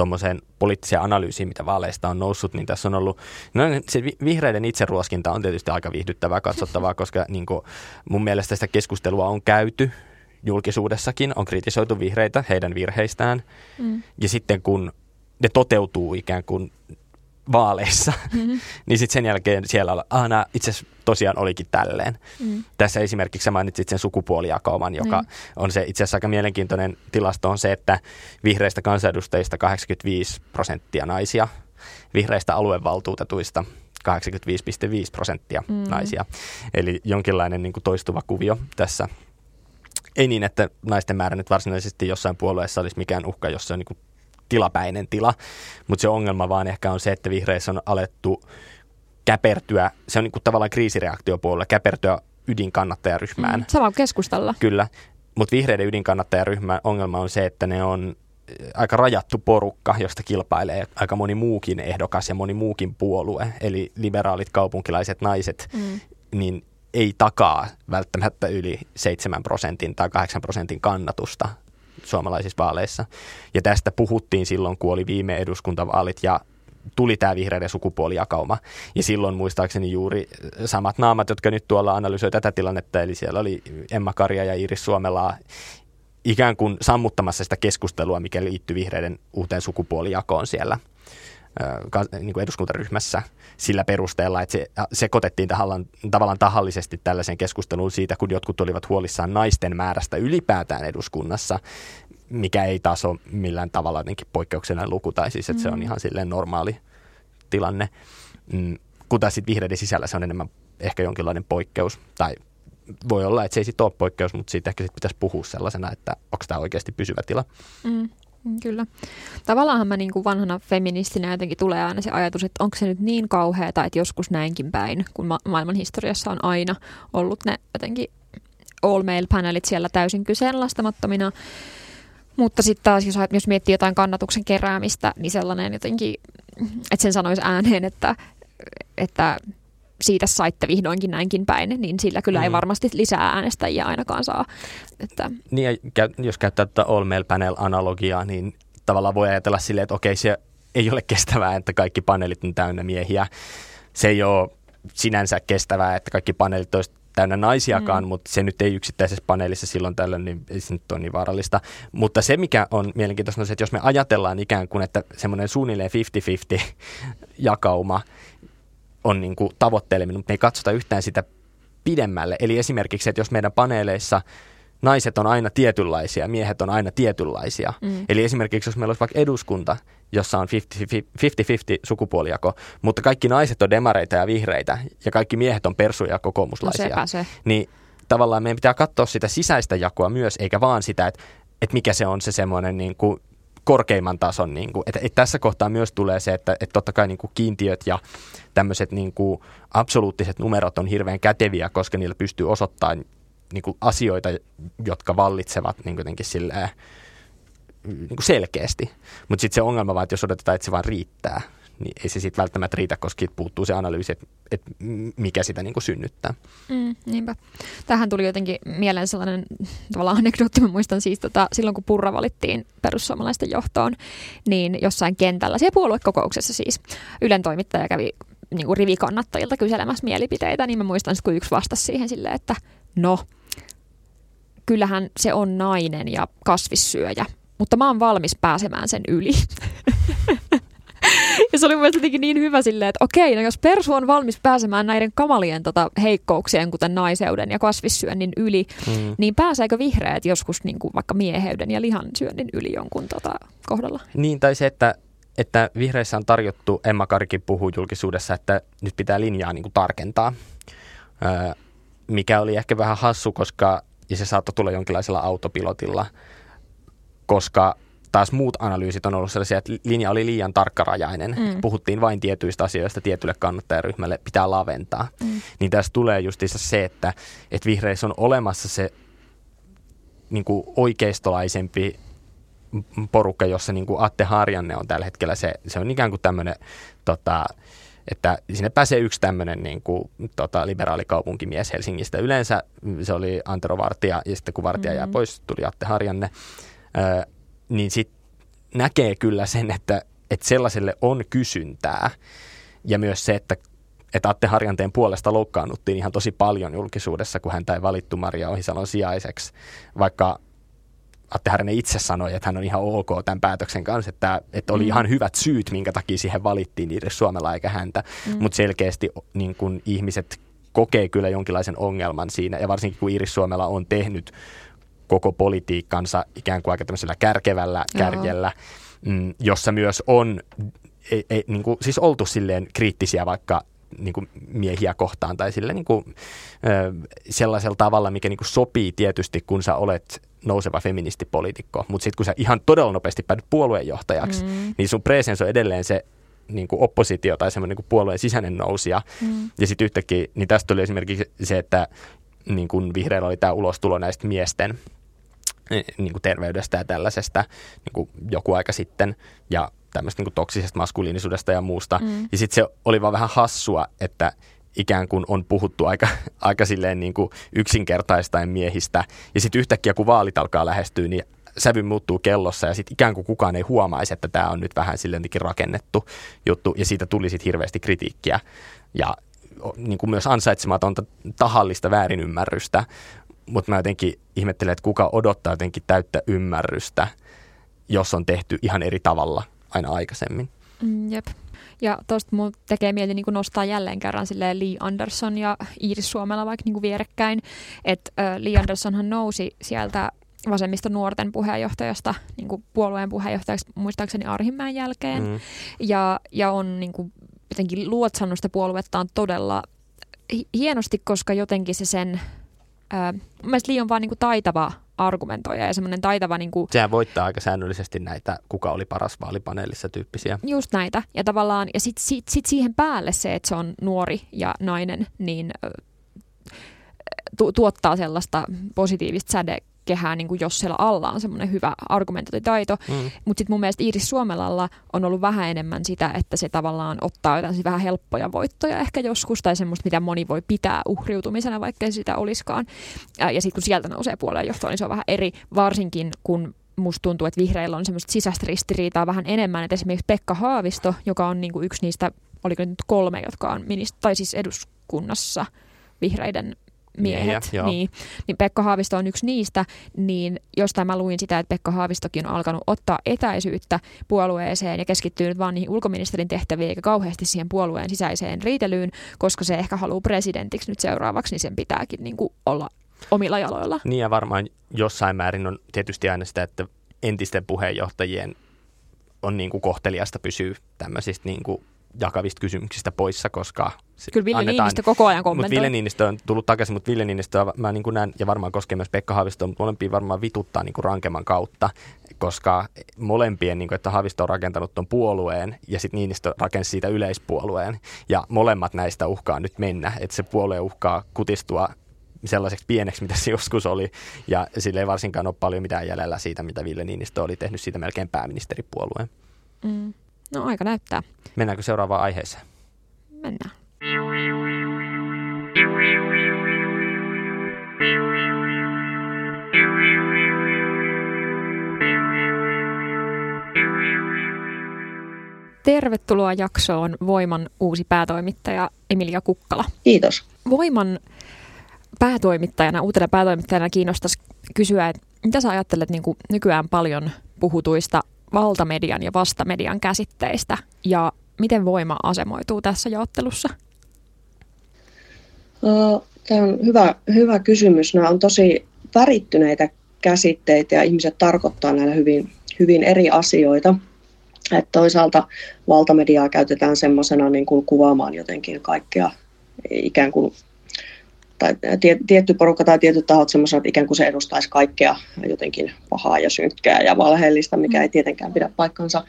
tuommoiseen poliittiseen analyysiin, mitä vaaleista on noussut, niin tässä on ollut, no se vihreiden itseruoskinta on tietysti aika viihdyttävää katsottavaa, koska niin kuin mun mielestä sitä keskustelua on käyty julkisuudessakin, on kritisoitu vihreitä heidän virheistään, mm. ja sitten kun ne toteutuu ikään kuin vaaleissa, mm-hmm. [LAUGHS] niin sitten sen jälkeen siellä on, ah, itse asiassa tosiaan olikin tälleen. Mm. Tässä esimerkiksi sä mainitsit sen sukupuolijakauman, joka mm. on se itse asiassa aika mielenkiintoinen tilasto on se, että vihreistä kansanedustajista 85 prosenttia naisia, vihreistä aluevaltuutetuista 85,5 prosenttia mm. naisia. Eli jonkinlainen niin kuin toistuva kuvio tässä. Ei niin, että naisten määrä nyt varsinaisesti jossain puolueessa olisi mikään uhka, jos se on niin kuin tilapäinen tila, mutta se ongelma vaan ehkä on se, että vihreissä on alettu käpertyä, se on niin kuin tavallaan kriisireaktiopuolella, käpertyä ydinkannattajaryhmään. Mm, sama keskustalla. Kyllä, mutta vihreiden ydinkannattajaryhmän ongelma on se, että ne on äh, aika rajattu porukka, josta kilpailee aika moni muukin ehdokas ja moni muukin puolue, eli liberaalit kaupunkilaiset naiset, mm. niin ei takaa välttämättä yli 7 prosentin tai 8 prosentin kannatusta suomalaisissa vaaleissa. Ja tästä puhuttiin silloin, kun oli viime eduskuntavaalit ja tuli tämä vihreiden sukupuolijakauma. Ja silloin muistaakseni juuri samat naamat, jotka nyt tuolla analysoi tätä tilannetta, eli siellä oli Emma Karja ja Iris Suomelaa ikään kuin sammuttamassa sitä keskustelua, mikä liittyy vihreiden uuteen sukupuolijakoon siellä niin kuin eduskuntaryhmässä sillä perusteella, että se sekoitettiin tahallaan, tavallaan tahallisesti tällaisen keskusteluun siitä, kun jotkut olivat huolissaan naisten määrästä ylipäätään eduskunnassa, mikä ei taas ole millään tavalla jotenkin poikkeuksellinen luku, tai siis että mm. se on mm. ihan silleen normaali tilanne. Mm, kun taas sitten vihreiden sisällä se on enemmän ehkä jonkinlainen poikkeus, tai voi olla, että se ei sitten ole poikkeus, mutta siitä ehkä sit pitäisi puhua sellaisena, että onko tämä oikeasti pysyvä tila. Mm. Kyllä. Tavallaan mä niin kuin vanhana feministinä jotenkin tulee aina se ajatus, että onko se nyt niin kauheata, että joskus näinkin päin, kun ma- maailman historiassa on aina ollut ne jotenkin all male panelit siellä täysin kyseenalaistamattomina. Mutta sitten taas, jos, jos miettii jotain kannatuksen keräämistä, niin sellainen jotenkin, että sen sanoisi ääneen, että, että siitä saitte vihdoinkin näinkin päin, niin sillä kyllä mm. ei varmasti lisää äänestäjiä ainakaan saa. Että. Niin, ja jos käyttää tätä All Mail Panel-analogiaa, niin tavallaan voi ajatella silleen, että okei, se ei ole kestävää, että kaikki paneelit on täynnä miehiä. Se ei ole sinänsä kestävää, että kaikki paneelit olisivat täynnä naisiakaan, mm. mutta se nyt ei yksittäisessä paneelissa silloin tällöin, niin ei se nyt ole niin vaarallista. Mutta se, mikä on mielenkiintoista, on se, että jos me ajatellaan ikään kuin, että semmoinen suunnilleen 50-50 [LAUGHS] jakauma on niin kuin tavoitteleminen, mutta me ei katsota yhtään sitä pidemmälle. Eli esimerkiksi, että jos meidän paneeleissa naiset on aina tietynlaisia, miehet on aina tietynlaisia. Mm. Eli esimerkiksi jos meillä olisi vaikka eduskunta, jossa on 50-50 sukupuolijako, mutta kaikki naiset on demareita ja vihreitä ja kaikki miehet on persuja ja kokoomuslaisia. No se. Niin tavallaan meidän pitää katsoa sitä sisäistä jakoa myös, eikä vaan sitä, että, että mikä se on se semmoinen niin kuin korkeimman tason. Niin kuin, että, että tässä kohtaa myös tulee se, että, että totta kai niin kuin kiintiöt ja tämmöiset niin kuin absoluuttiset numerot on hirveän käteviä, koska niillä pystyy osoittamaan niin kuin asioita, jotka vallitsevat niin jotenkin silleen, niin kuin selkeästi. Mutta sitten se ongelma vaan, että jos odotetaan, että se vaan riittää, niin ei se sitten välttämättä riitä, koska puuttuu se analyysi, että, että mikä sitä niin kuin synnyttää. Mm, niinpä. Tähän tuli jotenkin mieleen sellainen tavallaan anekdootti, mä muistan siis tota, silloin kun Purra valittiin perussuomalaisten johtoon, niin jossain kentällä, siellä puoluekokouksessa siis, Ylen toimittaja kävi niin kuin rivikannattajilta kyselemässä mielipiteitä, niin mä muistan, kun yksi vastasi siihen silleen, että no, kyllähän se on nainen ja kasvissyöjä, mutta mä oon valmis pääsemään sen yli. [LAUGHS] Ja se oli mun jotenkin niin hyvä silleen, että okei, no jos persu on valmis pääsemään näiden kamalien tota, heikkouksien, kuten naiseuden ja kasvissyönnin yli, mm. niin pääseekö vihreät joskus niin kuin vaikka mieheyden ja lihansyönnin yli jonkun tota, kohdalla? Niin, tai se, että että vihreissä on tarjottu, Emma Karikin puhuu julkisuudessa, että nyt pitää linjaa niin kuin tarkentaa, öö, mikä oli ehkä vähän hassu, koska ja se saattoi tulla jonkinlaisella autopilotilla, koska taas muut analyysit on ollut sellaisia, että linja oli liian tarkkarajainen. Mm. Puhuttiin vain tietyistä asioista tietylle kannattajaryhmälle, pitää laventaa. Mm. Niin tässä tulee justiinsa se, että, että vihreissä on olemassa se niin kuin oikeistolaisempi porukka, jossa niin kuin Atte Harjanne on tällä hetkellä se, se on ikään kuin tämmöinen, tota, että sinne pääsee yksi tämmöinen niin kuin, tota, liberaalikaupunkimies Helsingistä. Yleensä se oli Antero Vartija ja sitten kun Vartija mm-hmm. jää pois, tuli Atte Harjanne. Ö, niin sitten näkee kyllä sen, että, että sellaiselle on kysyntää. Ja myös se, että, että Atte Harjanteen puolesta loukkaannuttiin ihan tosi paljon julkisuudessa, kun häntä ei valittu Maria Ohisalon sijaiseksi, vaikka Atte Harjanne itse sanoi, että hän on ihan ok tämän päätöksen kanssa, että, että oli mm. ihan hyvät syyt, minkä takia siihen valittiin Iiris Suomella eikä häntä, mm. mutta selkeästi niin kun ihmiset kokee kyllä jonkinlaisen ongelman siinä, ja varsinkin kun Iiris Suomella on tehnyt koko politiikkansa ikään kuin aika tämmöisellä kärkevällä kärjellä, mm, jossa myös on ei, ei, niin kuin, siis oltu silleen kriittisiä vaikka niin kuin miehiä kohtaan tai sille niin kuin, ö, sellaisella tavalla, mikä niin kuin sopii tietysti, kun sä olet nouseva feministipoliitikko, mutta sitten kun sä ihan todella nopeasti päädyt puolueenjohtajaksi, mm. niin sun presens on edelleen se niin kuin oppositio tai semmoinen niin puolueen sisäinen nousija. Mm. Ja sitten yhtäkkiä, niin tästä tuli esimerkiksi se, että niin kuin vihreillä oli tämä ulostulo näistä miesten niin kuin terveydestä ja tällaisesta niin kuin joku aika sitten ja tämmöistä niin toksisesta maskuliinisuudesta ja muusta. Mm. Ja sitten se oli vaan vähän hassua, että ikään kuin on puhuttu aika, [LAUGHS] aika silleen niin kuin yksinkertaistaen miehistä. Ja sitten yhtäkkiä kun vaalit alkaa lähestyä, niin sävy muuttuu kellossa ja sitten ikään kuin kukaan ei huomaisi, että tämä on nyt vähän silleen rakennettu juttu. Ja siitä tuli sitten hirveästi kritiikkiä ja niin kuin myös ansaitsematonta tahallista väärinymmärrystä mutta mä jotenkin ihmettelen, että kuka odottaa jotenkin täyttä ymmärrystä, jos on tehty ihan eri tavalla aina aikaisemmin. Mm, jep. Ja tuosta mun tekee mieli niin nostaa jälleen kerran silleen Lee Anderson ja Iiris Suomella vaikka niin vierekkäin. Että Lee Andersonhan nousi sieltä vasemmista nuorten puheenjohtajasta niin kuin puolueen puheenjohtajaksi muistaakseni Arhimäen jälkeen. Mm. Ja, ja on niin kuin, jotenkin luotsannut sitä puoluettaan todella hienosti, koska jotenkin se sen Äh, mielestä Li on vaan niin kuin taitava argumentoija ja semmoinen taitava... Niin kuin, Sehän voittaa aika säännöllisesti näitä, kuka oli paras vaalipaneelissa tyyppisiä. Just näitä. Ja tavallaan, ja sitten sit, sit siihen päälle se, että se on nuori ja nainen, niin tu- tuottaa sellaista positiivista säde, kehää, niin kuin jos siellä alla on semmoinen hyvä argumentointitaito. Mm. Mutta sitten mun mielestä Iiris Suomelalla on ollut vähän enemmän sitä, että se tavallaan ottaa jotain vähän helppoja voittoja ehkä joskus, tai semmoista, mitä moni voi pitää uhriutumisena, vaikka sitä olisikaan. Ja sitten kun sieltä nousee puoleen johtoon, niin se on vähän eri, varsinkin kun musta tuntuu, että vihreillä on semmoista sisäistä ristiriitaa vähän enemmän, että esimerkiksi Pekka Haavisto, joka on niinku yksi niistä, oliko nyt kolme, jotka on minist- tai siis eduskunnassa vihreiden miehet, Miehiä, niin, niin Pekka Haavisto on yksi niistä, niin jostain mä luin sitä, että Pekka Haavistokin on alkanut ottaa etäisyyttä puolueeseen ja keskittyy nyt vaan niihin ulkoministerin tehtäviin eikä kauheasti siihen puolueen sisäiseen riitelyyn, koska se ehkä haluaa presidentiksi nyt seuraavaksi, niin sen pitääkin niin kuin olla omilla jaloilla. Niin ja varmaan jossain määrin on tietysti aina sitä, että entisten puheenjohtajien on niin kuin kohteliasta pysyä tämmöisistä niin kuin jakavista kysymyksistä poissa, koska Kyllä Ville annetaan, Niinistö koko ajan kommentoi. Mutta Ville Niinistö on tullut takaisin, mutta Ville Niinistö mä niin kuin näen, ja varmaan koskee myös Pekka Haavisto, mutta molempia varmaan vituttaa niin kuin rankemman kautta, koska molempien, niin kuin, että Haavisto on rakentanut tuon puolueen ja sitten Niinistö rakensi siitä yleispuolueen, ja molemmat näistä uhkaa nyt mennä, että se puolue uhkaa kutistua sellaiseksi pieneksi, mitä se joskus oli, ja sille ei varsinkaan ole paljon mitään jäljellä siitä, mitä Ville Niinistö oli tehnyt siitä melkein pääministeripuolueen. Mm. No aika näyttää. Mennäänkö seuraavaan aiheeseen? Mennään. Tervetuloa jaksoon Voiman uusi päätoimittaja Emilia Kukkala. Kiitos. Voiman päätoimittajana, uutena päätoimittajana kiinnostaisi kysyä, että mitä sä ajattelet niin kuin nykyään paljon puhutuista valtamedian ja vastamedian käsitteistä ja miten voima asemoituu tässä jaottelussa? Tämä on hyvä, hyvä kysymys. Nämä on tosi värittyneitä käsitteitä ja ihmiset tarkoittaa näillä hyvin, hyvin eri asioita. Et toisaalta valtamediaa käytetään semmoisena niin kuin kuvaamaan jotenkin kaikkea ikään kuin tai tietty porukka tai tietyt tahot semmoisena, että ikään kuin se edustaisi kaikkea jotenkin pahaa ja synkkää ja valheellista, mikä ei tietenkään pidä paikkansa.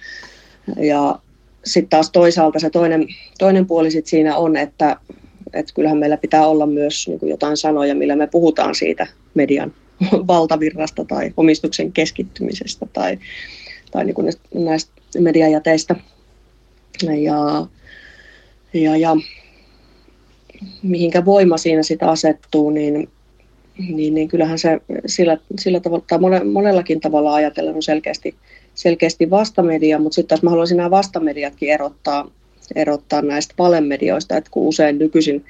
Ja sitten taas toisaalta se toinen, toinen puoli sit siinä on, että, että kyllähän meillä pitää olla myös niin kuin jotain sanoja, millä me puhutaan siitä median [LAUGHS] valtavirrasta tai omistuksen keskittymisestä tai, tai niin kuin näistä mediajäteistä. Ja, ja, ja mihinkä voima siinä sitten asettuu, niin, niin, niin kyllähän se sillä, sillä tavalla, tai monellakin tavalla ajatellen on selkeästi, selkeästi vastamedia, mutta sitten taas mä haluaisin nämä vastamediatkin erottaa, erottaa näistä valemedioista, että kun usein nykyisin,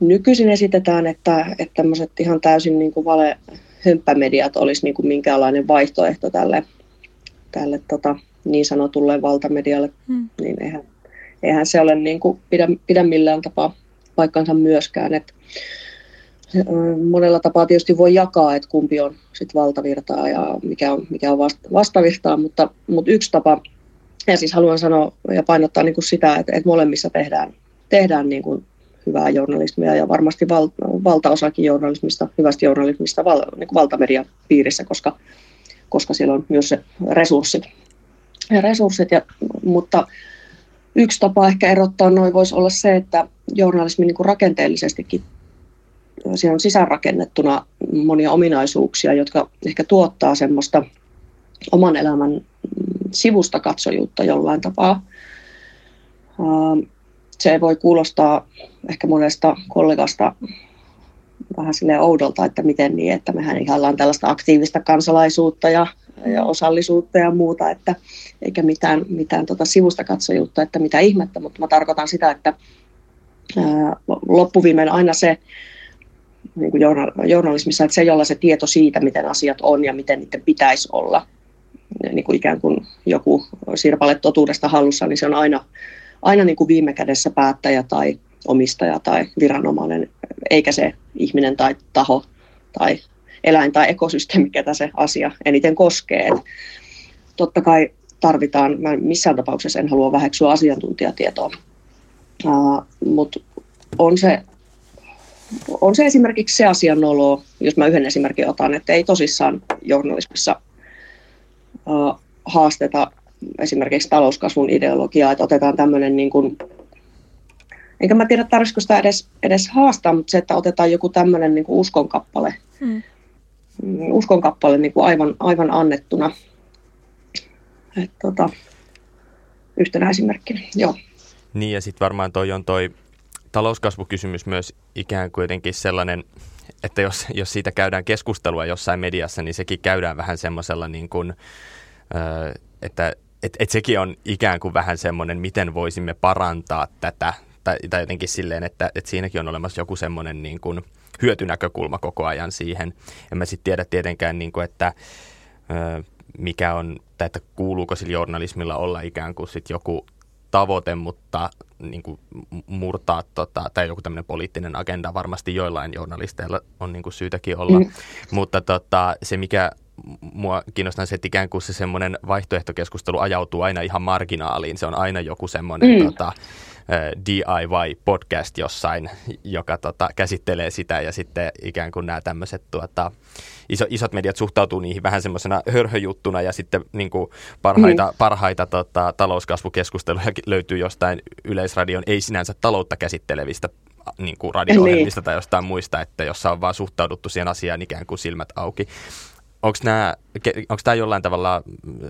nykyisin esitetään, että, että tämmöiset ihan täysin niin kuin vale hömppämediat olisi niin kuin minkäänlainen vaihtoehto tälle, tälle tota, niin sanotulle valtamedialle, hmm. niin eihän, eihän se ole niin kuin pidä, pidä millään tapaa paikkansa myöskään. Et monella tapaa tietysti voi jakaa, että kumpi on sit valtavirtaa ja mikä on, mikä on vastavirtaa, mutta, mutta yksi tapa, ja siis haluan sanoa ja painottaa niin kuin sitä, että, että molemmissa tehdään, tehdään niin kuin hyvää journalismia ja varmasti val, valtaosakin journalismista, hyvästä journalismista val, niin kuin valtamedian piirissä, koska, koska siellä on myös se resurssit. Ja resurssit ja, mutta yksi tapa ehkä erottaa noin voisi olla se, että journalismi niin kuin rakenteellisestikin siinä on sisäänrakennettuna monia ominaisuuksia, jotka ehkä tuottaa semmoista oman elämän sivusta katsojuutta jollain tapaa. Se voi kuulostaa ehkä monesta kollegasta vähän sille oudolta, että miten niin, että mehän ihaillaan tällaista aktiivista kansalaisuutta ja, ja osallisuutta ja muuta, että eikä mitään, mitään tota sivusta katsojuutta, että mitä ihmettä, mutta mä tarkoitan sitä, että ää, loppuviimein aina se niin kuin journalismissa, että se, jolla se tieto siitä, miten asiat on ja miten niiden pitäisi olla, niin kuin ikään kuin joku sirpale totuudesta hallussa, niin se on aina, aina niin kuin viime kädessä päättäjä tai omistaja tai viranomainen, eikä se ihminen tai taho tai eläin tai ekosysteemi, ketä se asia eniten koskee. Et totta kai tarvitaan, mä missään tapauksessa en halua väheksyä asiantuntijatietoa, uh, mutta on se, on se esimerkiksi se asian nolo, jos mä yhden esimerkin otan, että ei tosissaan journalismissa uh, haasteta esimerkiksi talouskasvun ideologiaa, että otetaan tämmöinen niin kuin Enkä mä tiedä, tarvitsisiko sitä edes, edes haastaa, mutta se, että otetaan joku tämmöinen niin uskonkappale, hmm. Uskonkappale niin kuin aivan, aivan annettuna. Et, tota, yhtenä esimerkkinä, joo. Niin ja sitten varmaan toi on toi talouskasvukysymys myös ikään kuin jotenkin sellainen, että jos, jos siitä käydään keskustelua jossain mediassa, niin sekin käydään vähän semmoisella niin kuin, että et, et sekin on ikään kuin vähän semmoinen, miten voisimme parantaa tätä tai, tai jotenkin silleen, että, että siinäkin on olemassa joku semmoinen niin kuin hyötynäkökulma koko ajan siihen. En mä sitten tiedä tietenkään, niin kuin, että mikä on, tai että kuuluuko sillä journalismilla olla ikään kuin sit joku tavoite, mutta niin kuin murtaa, tota, tai joku tämmöinen poliittinen agenda varmasti joillain journalisteilla on niin kuin syytäkin olla. Mm. Mutta tota, se, mikä mua kiinnostaa se, että ikään kuin se semmoinen vaihtoehtokeskustelu ajautuu aina ihan marginaaliin. Se on aina joku semmoinen mm. tota, DIY-podcast jossain, joka tota, käsittelee sitä ja sitten ikään kuin nämä tämmöiset tuota, iso, isot mediat suhtautuu niihin vähän semmoisena hörhöjuttuna ja sitten niin kuin parhaita, mm. parhaita tota, talouskasvukeskusteluja löytyy jostain Yleisradion ei sinänsä taloutta käsittelevistä niin kuin radio-ohjelmista niin. tai jostain muista, että jossa on vaan suhtauduttu siihen asiaan ikään kuin silmät auki. Onko tämä jollain tavalla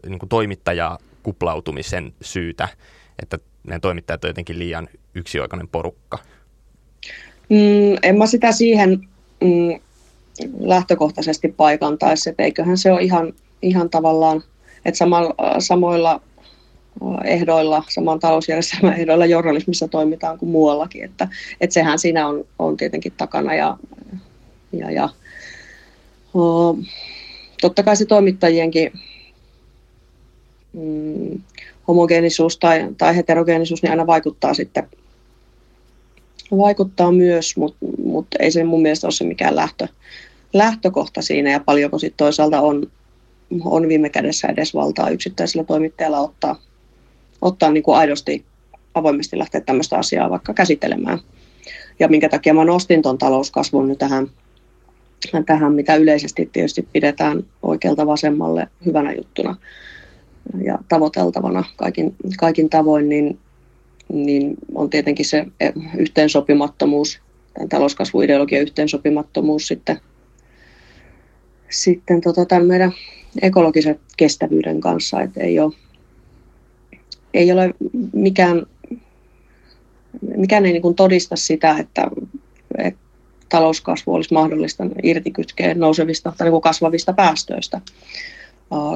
niin kuin toimittajakuplautumisen syytä, että ne toimittajat on jotenkin liian yksioikoinen porukka? Mm, en mä sitä siihen mm, lähtökohtaisesti paikantaisi, että eiköhän se ole ihan, ihan tavallaan, että sama, samoilla ehdoilla, saman talousjärjestelmän ehdoilla journalismissa toimitaan kuin muuallakin, että, että sehän siinä on, on tietenkin takana ja, ja, ja o, totta kai se toimittajienkin mm, homogeenisuus tai, tai heterogeenisuus, niin aina vaikuttaa sitten vaikuttaa myös, mutta mut ei se mun mielestä ole se mikään lähtö, lähtökohta siinä ja paljonko sitten toisaalta on, on viime kädessä edes valtaa yksittäisellä toimittajalla ottaa, ottaa niin kuin aidosti avoimesti lähteä tämmöistä asiaa vaikka käsittelemään. Ja minkä takia mä nostin tuon talouskasvun nyt tähän, tähän, mitä yleisesti tietysti pidetään oikealta vasemmalle hyvänä juttuna ja tavoiteltavana kaikin, kaikin tavoin, niin, niin on tietenkin se yhteensopimattomuus, tämän talouskasvuideologian yhteensopimattomuus sitten, sitten tota, tämän meidän ekologisen kestävyyden kanssa, että ei ole, ei ole mikään mikään ei niin todista sitä, että, että talouskasvu olisi mahdollista irtikytkeä nousevista tai niin kasvavista päästöistä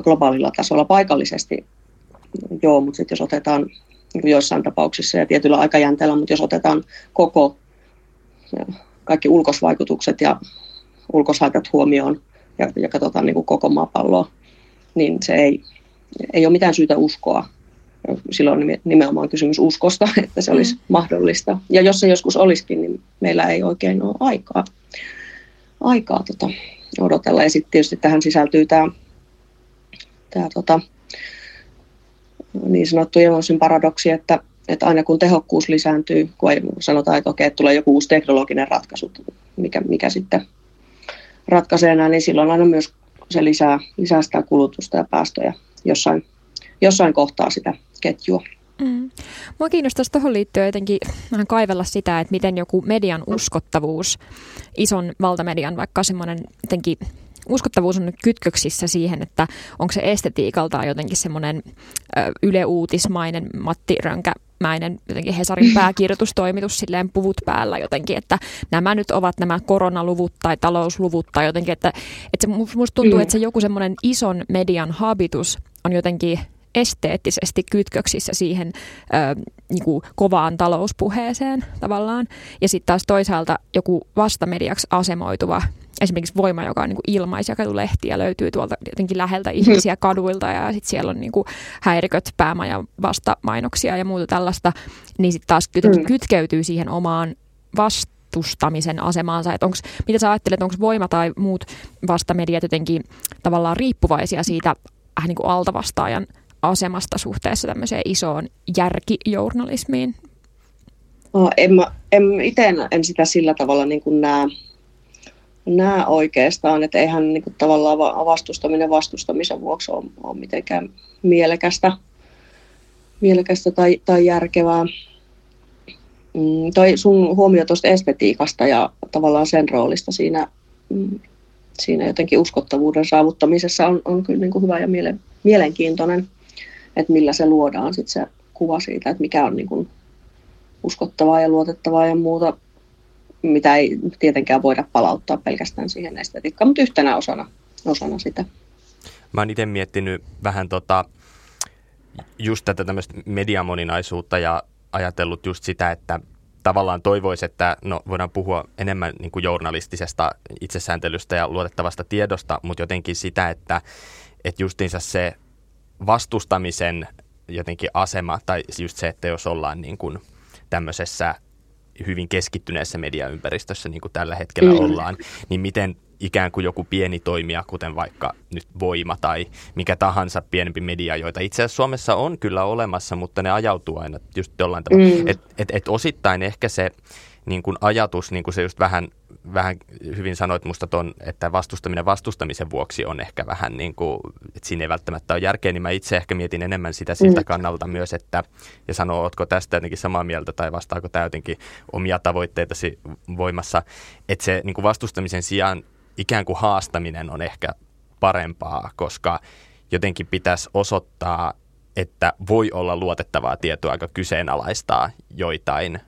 globaalilla tasolla paikallisesti. Joo, mutta sitten jos otetaan niin kuin joissain tapauksissa ja tietyllä aikajänteellä, mutta jos otetaan koko kaikki ulkosvaikutukset ja ulkoshaitat huomioon ja, ja katsotaan niin kuin koko maapalloa, niin se ei, ei ole mitään syytä uskoa, silloin on nimenomaan kysymys uskosta, [LAUGHS] että se olisi mm. mahdollista. Ja jos se joskus olisikin, niin meillä ei oikein ole aikaa, aikaa tota, odotella. Ja sitten tietysti tähän sisältyy tämä, tämä tota, niin sanottu Emonsin paradoksi, että, että aina kun tehokkuus lisääntyy, kun ei sanotaan, että okei, tulee joku uusi teknologinen ratkaisu, mikä, mikä sitten ratkaisee näin, niin silloin aina myös se lisää, lisää sitä kulutusta ja päästöjä jossain, jossain kohtaa sitä ketjua. Mm. Mua kiinnostaisi tuohon liittyen jotenkin vähän kaivella sitä, että miten joku median uskottavuus, ison valtamedian vaikka semmoinen jotenkin uskottavuus on nyt kytköksissä siihen, että onko se estetiikaltaan jotenkin semmoinen yleuutismainen Matti Rönkämäinen jotenkin Hesarin [LAUGHS] pääkirjoitustoimitus silleen puvut päällä jotenkin, että nämä nyt ovat nämä koronaluvut tai talousluvut tai jotenkin, että, että se, musta tuntuu, mm. että se joku semmoinen ison median habitus on jotenkin esteettisesti kytköksissä siihen ö, niin kuin kovaan talouspuheeseen tavallaan. Ja sitten taas toisaalta joku vastamediaksi asemoituva esimerkiksi Voima, joka on niin kuin ilmaisjakelulehti ja löytyy tuolta jotenkin läheltä ihmisiä [LAUGHS] kaduilta ja sitten siellä on niin kuin häiriköt, päämajan vastamainoksia ja muuta tällaista, niin sitten taas jotenkin mm. kytkeytyy siihen omaan vastustamisen asemaansa. Et onks, mitä sä ajattelet, onko Voima tai muut vastamediat jotenkin tavallaan riippuvaisia siitä äh, niin kuin altavastaajan asemasta suhteessa tämmöiseen isoon järkijournalismiin? No, en, mä, en itse en sitä sillä tavalla niin kuin näe, näe oikeastaan, että eihän niin kuin tavallaan vastustaminen vastustamisen vuoksi ole, ole mitenkään mielekästä, mielekästä tai, tai järkevää. Mm, sun huomio tuosta estetiikasta ja tavallaan sen roolista siinä, mm, siinä jotenkin uskottavuuden saavuttamisessa on, on kyllä niin kuin hyvä ja miele, mielenkiintoinen että millä se luodaan sit se kuva siitä, että mikä on niin kuin uskottavaa ja luotettavaa ja muuta, mitä ei tietenkään voida palauttaa pelkästään siihen estetiikkaan, mutta yhtenä osana, osana sitä. Mä oon itse miettinyt vähän tota, just tätä tämmöistä mediamoninaisuutta ja ajatellut just sitä, että tavallaan toivoisi, että no, voidaan puhua enemmän niin kuin journalistisesta itsesääntelystä ja luotettavasta tiedosta, mutta jotenkin sitä, että, että justiinsa se vastustamisen jotenkin asema, tai just se, että jos ollaan niin kuin tämmöisessä hyvin keskittyneessä mediaympäristössä, niin kuin tällä hetkellä mm. ollaan, niin miten ikään kuin joku pieni toimija, kuten vaikka nyt Voima tai mikä tahansa pienempi media, joita itse asiassa Suomessa on kyllä olemassa, mutta ne ajautuu aina just jollain tavalla. Mm. Että et, et osittain ehkä se niin kuin ajatus, niin kuin se just vähän vähän hyvin sanoit musta ton, että vastustaminen vastustamisen vuoksi on ehkä vähän niin kuin, että siinä ei välttämättä ole järkeä, niin mä itse ehkä mietin enemmän sitä siltä mm. kannalta myös, että ja sanoo, ootko tästä jotenkin samaa mieltä tai vastaako tämä jotenkin omia tavoitteitasi voimassa, että se niin kuin vastustamisen sijaan ikään kuin haastaminen on ehkä parempaa, koska jotenkin pitäisi osoittaa, että voi olla luotettavaa tietoa, aika kyseenalaistaa joitain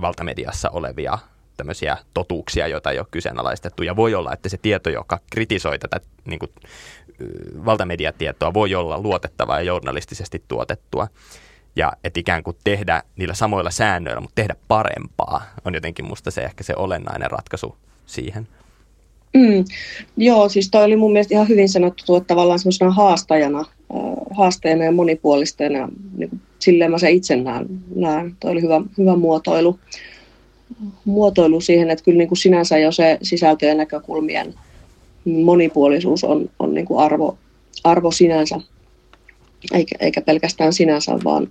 valtamediassa olevia tämmöisiä totuuksia, joita ei ole kyseenalaistettu. Ja voi olla, että se tieto, joka kritisoi tätä niin kuin, valtamediatietoa, voi olla luotettavaa ja journalistisesti tuotettua. Ja että ikään kuin tehdä niillä samoilla säännöillä, mutta tehdä parempaa, on jotenkin musta se ehkä se olennainen ratkaisu siihen. Mm, joo, siis toi oli mun mielestä ihan hyvin sanottu, että tavallaan semmoisena haastajana, haastajana ja monipuolistajana, niin silleen mä se itse näen, näen. Toi oli hyvä, hyvä muotoilu, muotoilu siihen, että kyllä niin kuin sinänsä jo se sisältö ja näkökulmien monipuolisuus on, on niin kuin arvo, arvo sinänsä, eikä, eikä pelkästään sinänsä, vaan,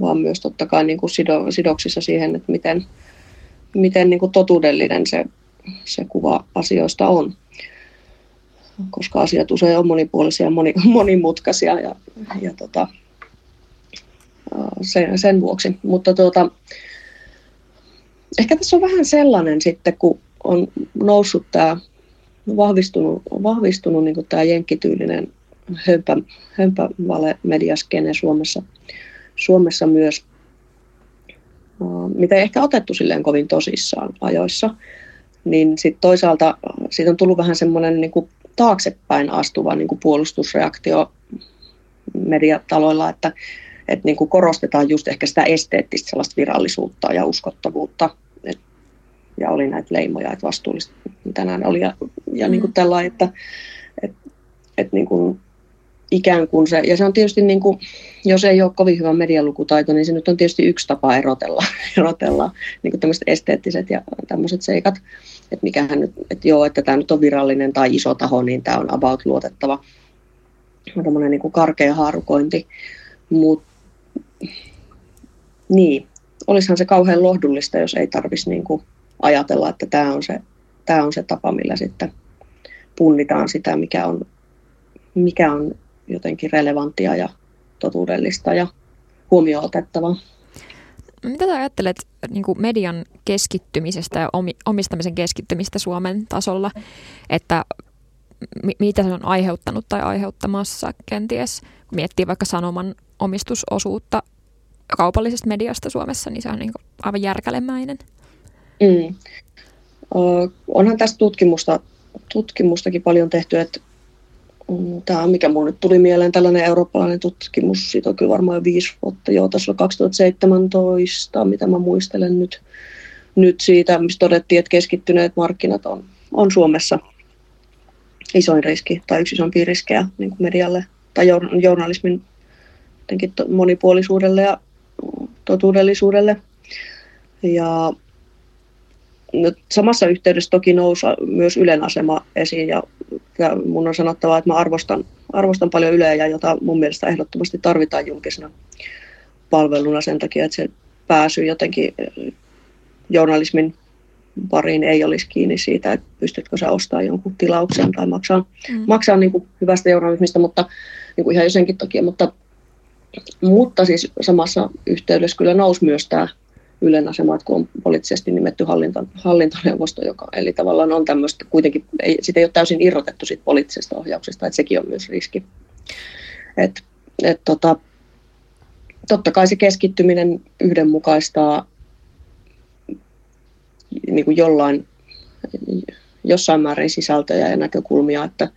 vaan myös totta kai niin kuin sido, sidoksissa siihen, että miten, miten niin kuin totuudellinen se, se kuva asioista on. Koska asiat usein on monipuolisia ja moni, [LAUGHS] monimutkaisia ja, ja tota, sen, sen vuoksi. Mutta tuota, ehkä tässä on vähän sellainen sitten, kun on noussut tämä vahvistunut, vahvistunut niin tämä jenkkityylinen hömpä, hömpä mediaskene Suomessa, Suomessa myös, mitä ei ehkä otettu silleen kovin tosissaan ajoissa, niin sitten toisaalta siitä on tullut vähän semmoinen niin kuin taaksepäin astuva niin kuin puolustusreaktio mediataloilla, että, että niin kuin korostetaan just ehkä sitä esteettistä sellaista virallisuutta ja uskottavuutta. Ja oli näitä leimoja, että vastuullista, mitä nämä oli. Ja, ja niin kuin mm. tällainen, että et, et niin kuin ikään kuin se, ja se on tietysti, niin kuin, jos ei ole kovin hyvä medialukutaito, niin se nyt on tietysti yksi tapa erotella, [LAUGHS] erotella niin kuin tämmöiset esteettiset ja tämmöiset seikat, että mikähän nyt, että joo, että tämä nyt on virallinen tai iso taho, niin tämä on about luotettava, tämmöinen niin kuin karkea haarukointi, mutta niin, olisihan se kauhean lohdullista, jos ei tarvitsisi niin kuin ajatella, että tämä on, se, tämä on se tapa, millä sitten punnitaan sitä, mikä on, mikä on jotenkin relevanttia ja totuudellista ja huomioon otettavaa. Mitä sä ajattelet niin kuin median keskittymisestä ja omistamisen keskittymistä Suomen tasolla, että mitä se on aiheuttanut tai aiheuttamassa kenties, kun miettii vaikka sanoman omistusosuutta kaupallisesta mediasta Suomessa, niin se on niin kuin aivan järkälemäinen. Mm. onhan tästä tutkimusta, tutkimustakin paljon tehty, että mm, tämä, mikä minulle nyt tuli mieleen, tällainen eurooppalainen tutkimus, siitä on kyllä varmaan viisi vuotta, joo, tässä on 2017, mitä mä muistelen nyt, nyt siitä, missä todettiin, että keskittyneet markkinat on, on Suomessa isoin riski tai yksi isompia riskejä niin kuin medialle tai journalismin monipuolisuudelle ja totuudellisuudelle. Ja samassa yhteydessä toki nousi myös Ylen asema esiin ja, ja mun on sanottava, että mä arvostan, arvostan paljon Yleä, jota mun mielestä ehdottomasti tarvitaan julkisena palveluna sen takia, että se pääsy jotenkin eh, journalismin pariin ei olisi kiinni siitä, että pystytkö sä ostamaan jonkun tilauksen tai maksaa, mm. maksaa niin kuin hyvästä journalismista, mutta niin kuin ihan jo senkin takia, mutta, mutta siis samassa yhteydessä kyllä nousi myös tämä Ylen asema, että kun on poliittisesti nimetty hallinto, hallintoneuvosto, joka, eli tavallaan on tämmöistä, kuitenkin ei, sitä ei ole täysin irrotettu siitä poliittisesta ohjauksesta, että sekin on myös riski. Et, et tota, totta kai se keskittyminen yhdenmukaistaa niin kuin jollain, jossain määrin sisältöjä ja näkökulmia, että,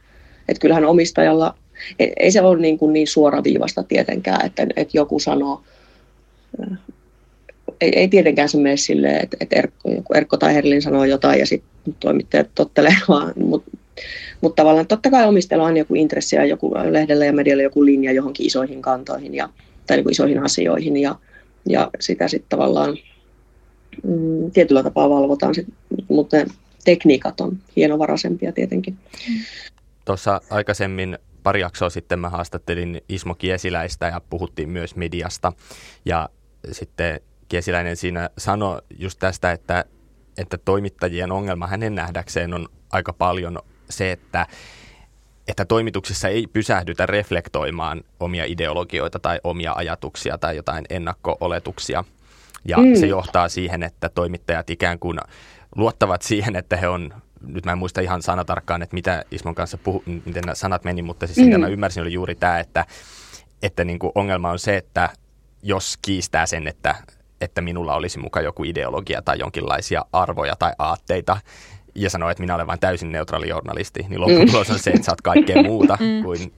että kyllähän omistajalla, ei, ei se ole niin, kuin niin suoraviivasta tietenkään, että, että joku sanoo, ei, ei tietenkään se mene silleen, että, että Erkko, joku Erkko tai Herlin sanoo jotain ja sitten toimittajat tottelee [LAUGHS] vaan, mutta mut tavallaan totta kai omistajalla on joku intressi ja joku lehdellä ja medialla joku linja johonkin isoihin kantoihin ja, tai niin isoihin asioihin ja, ja sitä sitten tavallaan mm, tietyllä tapaa valvotaan, sit, mutta ne tekniikat on hienovaraisempia tietenkin. Tuossa aikaisemmin pari jaksoa sitten mä haastattelin Ismo Kiesiläistä ja puhuttiin myös mediasta ja sitten Kiesiläinen siinä sanoi just tästä, että, että toimittajien ongelma hänen nähdäkseen on aika paljon se, että että toimituksessa ei pysähdytä reflektoimaan omia ideologioita tai omia ajatuksia tai jotain ennakko-oletuksia. Ja mm. se johtaa siihen, että toimittajat ikään kuin luottavat siihen, että he on, nyt mä en muista ihan sanatarkkaan, että mitä Ismon kanssa puhu, miten nämä sanat meni, mutta siis mm. mitä mä ymmärsin oli juuri tämä, että, että niin kuin ongelma on se, että jos kiistää sen, että että minulla olisi muka joku ideologia tai jonkinlaisia arvoja tai aatteita ja sanoo, että minä olen vain täysin neutraali journalisti, niin lopputulos on se, että sä oot kaikkea [LAUGHS] muuta mm. kuin,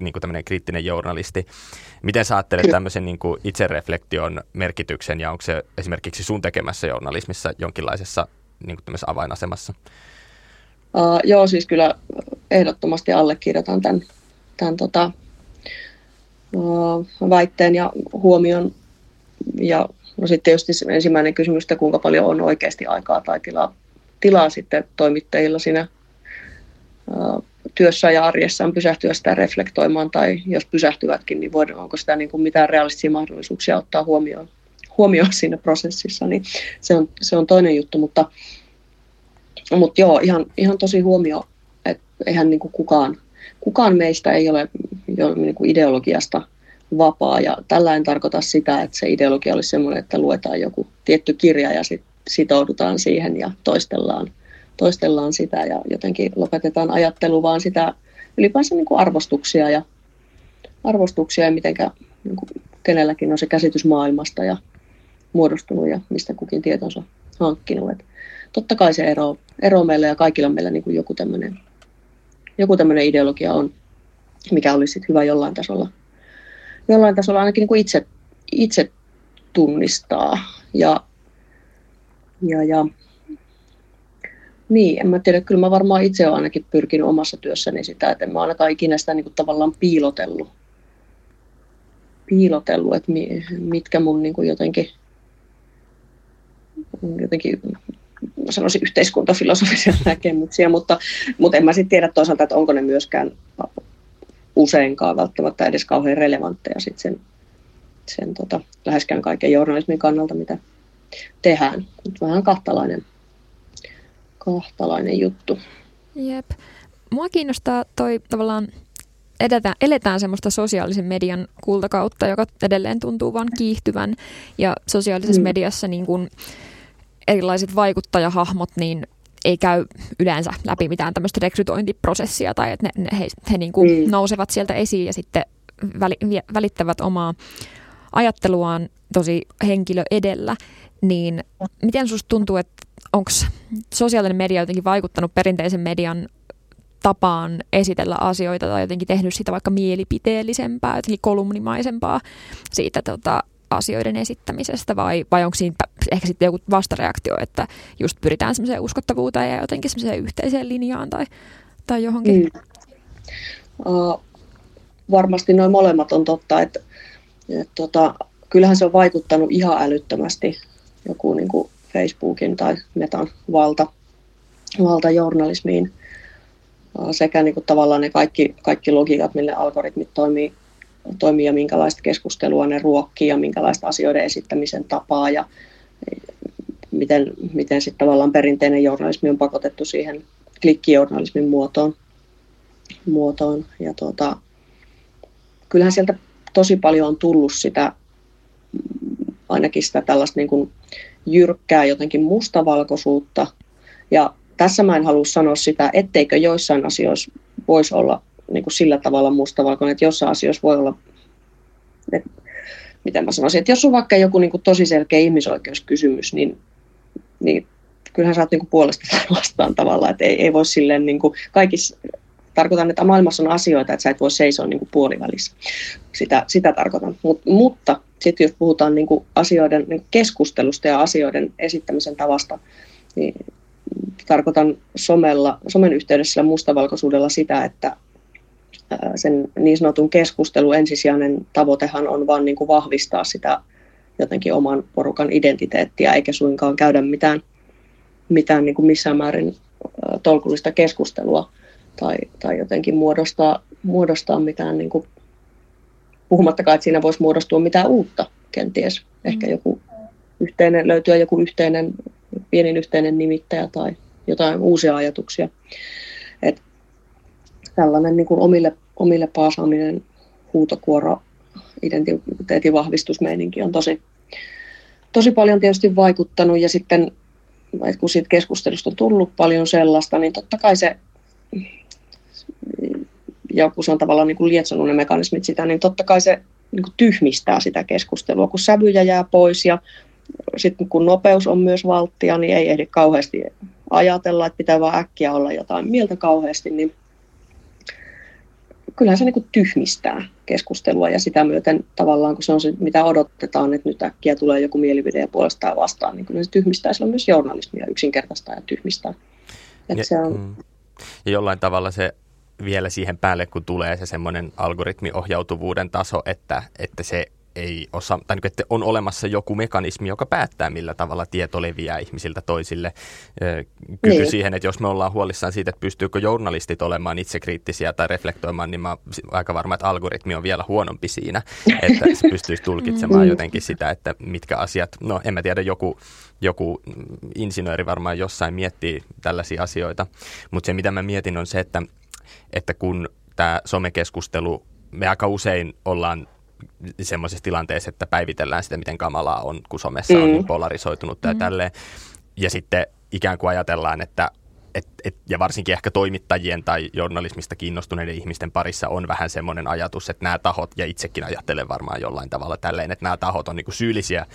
niin kuin tämmöinen kriittinen journalisti. Miten sä ajattelet tämmöisen niin kuin itsereflektion merkityksen ja onko se esimerkiksi sun tekemässä journalismissa jonkinlaisessa niin kuin avainasemassa? Uh, joo, siis kyllä ehdottomasti allekirjoitan tämän, tämän tota, uh, väitteen ja huomion. Ja no sitten tietysti ensimmäinen kysymys, että kuinka paljon on oikeasti aikaa tai tilaa, tilaa sitten toimittajilla siinä uh, työssä ja arjessaan pysähtyä sitä reflektoimaan, tai jos pysähtyvätkin, niin voidaan, onko sitä niin kuin mitään realistisia mahdollisuuksia ottaa huomioon, huomioon siinä prosessissa, niin se on, se on toinen juttu, mutta, mutta joo, ihan, ihan tosi huomio, että eihän niin kuin kukaan, kukaan meistä ei ole, ole niin kuin ideologiasta vapaa, ja tällä en tarkoita sitä, että se ideologia olisi sellainen, että luetaan joku tietty kirja ja sitten sitoudutaan siihen ja toistellaan toistellaan sitä ja jotenkin lopetetaan ajattelu, vaan sitä ylipäänsä niin kuin arvostuksia ja arvostuksia ja mitenkä niin kenelläkin on se käsitys maailmasta ja muodostunut ja mistä kukin tietonsa hankkinut. Et totta kai se ero, ero meillä ja kaikilla meillä niin kuin joku tämmöinen joku ideologia on, mikä olisi sit hyvä jollain tasolla, jollain tasolla ainakin niin kuin itse, itse tunnistaa. Ja, ja, ja niin, en mä tiedä. Kyllä mä varmaan itse olen ainakin pyrkinyt omassa työssäni sitä, että en mä ainakaan ikinä sitä niin kuin tavallaan piilotellut. Piilotellut, että mitkä mun niin kuin jotenkin, jotenkin mä sanoisin yhteiskuntafilosofisia [LAUGHS] näkemyksiä, mutta, mutta en mä sitten tiedä toisaalta, että onko ne myöskään useinkaan välttämättä edes kauhean relevantteja sit sen, sen tota, läheskään kaiken journalismin kannalta, mitä tehdään. Mutta vähän kahtalainen kahtalainen juttu. Jep. Mua kiinnostaa toi tavallaan edetään, eletään semmoista sosiaalisen median kultakautta, joka edelleen tuntuu vaan kiihtyvän. Ja sosiaalisessa mm. mediassa niin kun erilaiset vaikuttajahahmot niin ei käy yleensä läpi mitään tämmöistä rekrytointiprosessia tai että ne, ne, he, he niin kuin mm. nousevat sieltä esiin ja sitten väli, välittävät omaa ajatteluaan tosi henkilö edellä. Niin miten susta tuntuu, että onko sosiaalinen media jotenkin vaikuttanut perinteisen median tapaan esitellä asioita tai jotenkin tehnyt sitä vaikka mielipiteellisempää, jotenkin kolumnimaisempaa siitä tota, asioiden esittämisestä vai, vai onko siinä ehkä sitten joku vastareaktio, että just pyritään semmoiseen uskottavuuteen ja jotenkin semmoiseen yhteiseen linjaan tai, tai johonkin? Mm. Uh, varmasti noin molemmat on totta, että, että tota, kyllähän se on vaikuttanut ihan älyttömästi joku niin kuin Facebookin tai Metan valta, valtajournalismiin sekä niin kuin tavallaan ne kaikki, kaikki logiikat, millä algoritmit toimii, toimii minkälaista keskustelua ne ruokkii ja minkälaista asioiden esittämisen tapaa ja miten, miten sitten tavallaan perinteinen journalismi on pakotettu siihen klikkijournalismin muotoon. muotoon. Ja tuota, kyllähän sieltä tosi paljon on tullut sitä, ainakin sitä tällaista niin kuin jyrkkää jotenkin mustavalkoisuutta. Ja tässä mä en halua sanoa sitä, etteikö joissain asioissa voisi olla niin kuin sillä tavalla mustavalkoinen, että jossain asioissa voi olla, että, miten mä sanoisin, että jos on vaikka joku niin kuin tosi selkeä ihmisoikeuskysymys, niin, niin kyllähän sä oot niin puolesta vastaan tavallaan, että ei, ei voi silleen niin kuin kaikissa, tarkoitan, että maailmassa on asioita, että sä et voi seisoa niin kuin puolivälissä. Sitä, sitä tarkoitan. Mut, mutta sitten jos puhutaan niin kuin asioiden niin keskustelusta ja asioiden esittämisen tavasta, niin tarkoitan somella, somen yhteydessä mustavalkoisuudella sitä, että sen niin sanotun keskustelun ensisijainen tavoitehan on vain niin kuin vahvistaa sitä jotenkin oman porukan identiteettiä, eikä suinkaan käydä mitään, mitään niin kuin missään määrin tolkullista keskustelua tai, tai jotenkin muodostaa, muodostaa mitään niin kuin Puhumattakaan, että siinä voisi muodostua mitään uutta kenties. Ehkä mm. joku yhteinen, löytyä joku yhteinen, pienin yhteinen nimittäjä tai jotain uusia ajatuksia. Et tällainen niin kuin omille, omille paasaaminen, huutokuoro, identiteetin vahvistusmeininki on tosi, tosi paljon tietysti vaikuttanut. Ja sitten kun siitä keskustelusta on tullut paljon sellaista, niin totta kai se ja kun se on tavallaan niin kuin lietsonut ne mekanismit sitä, niin totta kai se niin kuin tyhmistää sitä keskustelua, kun sävyjä jää pois ja sitten kun nopeus on myös valttia, niin ei ehdi kauheasti ajatella, että pitää vaan äkkiä olla jotain mieltä kauheasti, niin kyllähän se niin kuin tyhmistää keskustelua ja sitä myöten tavallaan, kun se on se, mitä odotetaan, että nyt äkkiä tulee joku mielipide ja puolestaan vastaan, niin kyllä se tyhmistää silloin myös journalismia yksinkertaistaa ja tyhmistää. Että se on, mm ja jollain tavalla se vielä siihen päälle, kun tulee se semmoinen algoritmiohjautuvuuden taso, että, että se ei osaa, tai niin että on olemassa joku mekanismi, joka päättää, millä tavalla tieto leviää ihmisiltä toisille. Kyky niin. siihen, että jos me ollaan huolissaan siitä, että pystyykö journalistit olemaan itsekriittisiä tai reflektoimaan, niin mä oon aika varma, että algoritmi on vielä huonompi siinä, [LAUGHS] että se pystyisi tulkitsemaan mm. jotenkin sitä, että mitkä asiat, no en mä tiedä, joku, joku insinööri varmaan jossain miettii tällaisia asioita, mutta se mitä mä mietin on se, että, että kun tämä somekeskustelu, me aika usein ollaan semmoisessa tilanteessa, että päivitellään sitä, miten kamalaa on, kun somessa mm. on niin polarisoitunut ja mm. tälleen. Ja sitten ikään kuin ajatellaan, että et, et, ja varsinkin ehkä toimittajien tai journalismista kiinnostuneiden ihmisten parissa on vähän semmoinen ajatus, että nämä tahot, ja itsekin ajattelen varmaan jollain tavalla tälleen, että nämä tahot on niin syyllisiä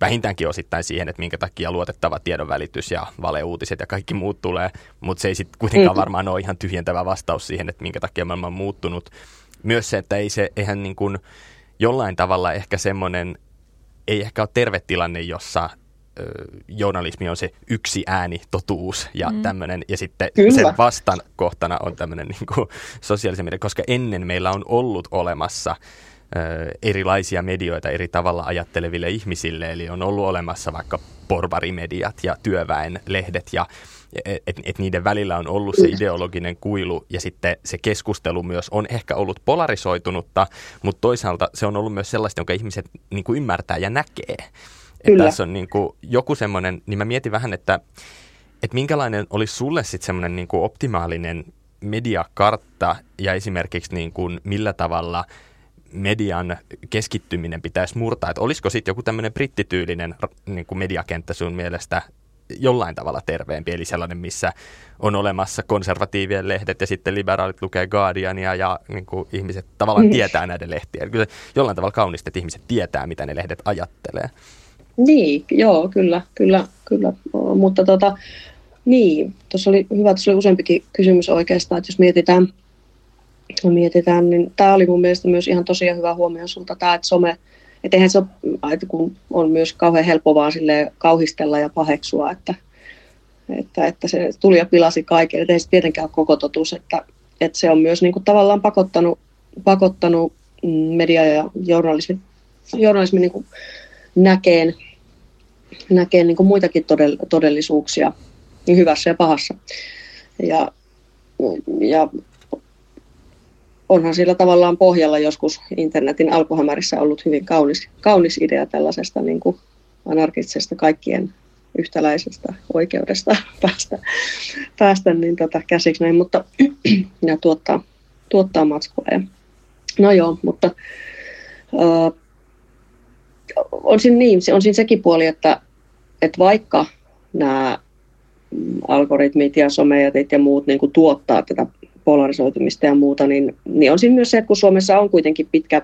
vähintäänkin osittain siihen, että minkä takia luotettava tiedonvälitys ja valeuutiset ja kaikki muut tulee, mutta se ei sitten kuitenkaan mm. varmaan ole ihan tyhjentävä vastaus siihen, että minkä takia maailma on muuttunut. Myös se, että ei se, eihän niin kuin, jollain tavalla ehkä semmoinen, ei ehkä ole terve tilanne, jossa ö, journalismi on se yksi ääni, totuus ja mm. tämmöinen, ja sitten Kyllä. sen vastakohtana on tämmöinen niin kuin sosiaalisen media, koska ennen meillä on ollut olemassa ö, erilaisia medioita eri tavalla ajatteleville ihmisille, eli on ollut olemassa vaikka porvarimediat ja työväen lehdet ja että et niiden välillä on ollut se ideologinen kuilu ja sitten se keskustelu myös on ehkä ollut polarisoitunutta, mutta toisaalta se on ollut myös sellaista, jonka ihmiset niin kuin ymmärtää ja näkee. Että tässä on niin kuin joku semmoinen, niin mä mietin vähän, että, että minkälainen olisi sulle sitten semmoinen niin kuin optimaalinen mediakartta ja esimerkiksi niin kuin millä tavalla median keskittyminen pitäisi murtaa. Että olisiko sitten joku tämmöinen brittityylinen niin kuin mediakenttä sun mielestä jollain tavalla terveempi, eli sellainen, missä on olemassa konservatiivien lehdet ja sitten liberaalit lukee Guardiania ja niin kuin ihmiset tavallaan mm. tietää näiden lehtien. Kyllä jollain tavalla kaunista, että ihmiset tietää, mitä ne lehdet ajattelee. Niin, joo, kyllä, kyllä, kyllä. Mutta tota, niin, tuossa oli hyvä, tuossa oli useampikin kysymys oikeastaan, että jos mietitään, mietitään niin tämä oli mun mielestä myös ihan tosiaan hyvä huomio sulta, tämä, että some, että eihän se ole, kun on myös kauhean helppo vaan kauhistella ja paheksua, että, että, että se tuli ja pilasi kaiken. Että ei se tietenkään ole koko totuus, että, että se on myös niin kuin tavallaan pakottanut, pakottanut media ja journalismi, journalismi niin kuin näkeen, näkeen niin kuin muitakin todellisuuksia hyvässä ja pahassa. Ja, ja onhan sillä tavallaan pohjalla joskus internetin alkuhämärissä ollut hyvin kaunis, kaunis idea tällaisesta niin kuin anarkistisesta kaikkien yhtäläisestä oikeudesta [LAUGHS] päästä, päästä niin tota, käsiksi näin, mutta [CLEARS THROAT] ja tuottaa, tuottaa matskua. No joo, mutta uh, on siinä niin, on siinä sekin puoli, että, että vaikka nämä algoritmit ja somejätit ja muut niin kuin tuottaa tätä polarisoitumista ja muuta, niin, niin on siinä myös se, että kun Suomessa on kuitenkin pitkä,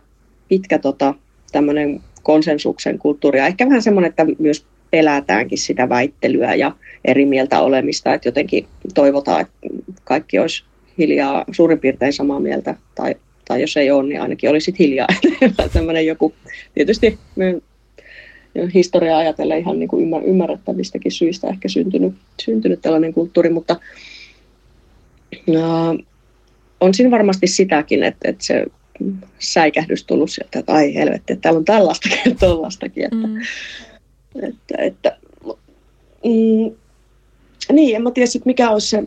pitkä tota, tämmöinen konsensuksen kulttuuri, ja ehkä vähän semmoinen, että myös pelätäänkin sitä väittelyä ja eri mieltä olemista, että jotenkin toivotaan, että kaikki olisi hiljaa suurin piirtein samaa mieltä, tai, tai jos ei ole, niin ainakin olisi hiljaa. [LAUGHS] tämmöinen joku, tietysti historiaa ajatellen ihan niin kuin ymmärrettävistäkin syistä ehkä syntynyt, syntynyt tällainen kulttuuri, mutta on siinä varmasti sitäkin, että, että se säikähdys tullut sieltä, että ai helvetti, että täällä on tällaistakin ja tollaistakin. Että, mm. että, että, mm, niin, en mä tiedä sit mikä olisi se,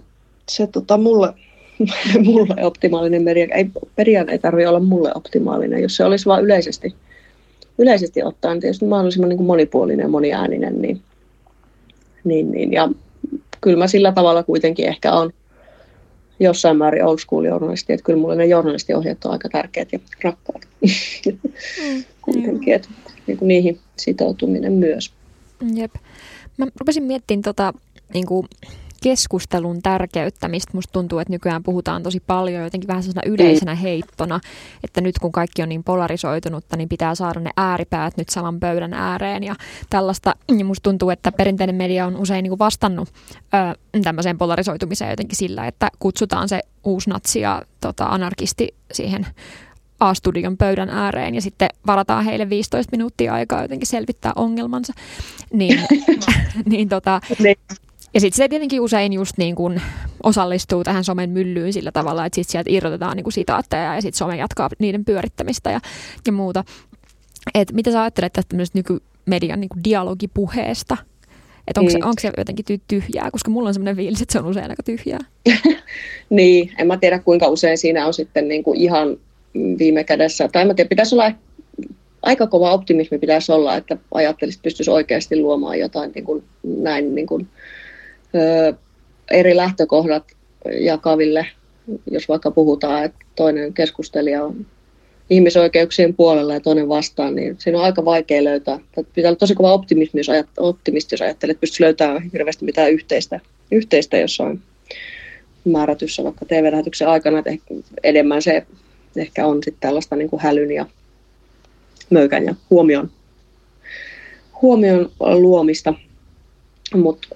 se tota, mulle, [LAUGHS] mulle optimaalinen media. Ei, median ei tarvitse olla mulle optimaalinen, jos se olisi vain yleisesti, yleisesti ottaen tietysti mahdollisimman niin kuin monipuolinen ja moniääninen, niin, niin, niin, ja kyllä mä sillä tavalla kuitenkin ehkä on jossain määrin old school journalisti, että kyllä mulle ne journalistiohjeet on aika tärkeät ja rakkaat. Mm, Kuitenkin, että niin kuin niihin sitoutuminen myös. Jep. Mä rupesin miettimään tota, niin kuin keskustelun tärkeyttä, mistä musta tuntuu, että nykyään puhutaan tosi paljon jotenkin vähän sellaisena yleisenä heittona, että nyt kun kaikki on niin polarisoitunutta, niin pitää saada ne ääripäät nyt saman pöydän ääreen ja tällaista. Ja musta tuntuu, että perinteinen media on usein niin kuin vastannut ö, tämmöiseen polarisoitumiseen jotenkin sillä, että kutsutaan se uusnatsi ja tota, anarkisti siihen A-studion pöydän ääreen ja sitten varataan heille 15 minuuttia aikaa jotenkin selvittää ongelmansa. Niin, [LAUGHS] niin tota, niin Ja sitten se tietenkin usein just niin kuin osallistuu tähän somen myllyyn sillä tavalla, että sitten sieltä irrotetaan niin kuin sitaatteja ja sitten some jatkaa niiden pyörittämistä ja, ja muuta. Et mitä sä ajattelet tästä nykymedian niin kuin dialogipuheesta? Että onko, niin. onko se jotenkin tyhjää, koska mulla on sellainen fiilis, että se on usein aika tyhjää. [LAUGHS] niin, en mä tiedä kuinka usein siinä on sitten niin kuin ihan viime kädessä, tai mä tiedä, pitäisi olla aika kova optimismi pitäisi olla, että ajattelisit, pystyisi oikeasti luomaan jotain niin kuin, näin niin kuin, ö, eri lähtökohdat jakaville, jos vaikka puhutaan, että toinen keskustelija on ihmisoikeuksien puolella ja toinen vastaan, niin siinä on aika vaikea löytää. Pitää olla tosi kova optimismi, jos, ajat, optimisti, jos ajattelee, että pystyy löytämään hirveästi mitään yhteistä, yhteistä jossain määrätyssä vaikka TV-lähetyksen aikana. Että enemmän se ehkä on sitten tällaista niin kuin hälyn ja möykän ja huomion, huomion luomista. Mutta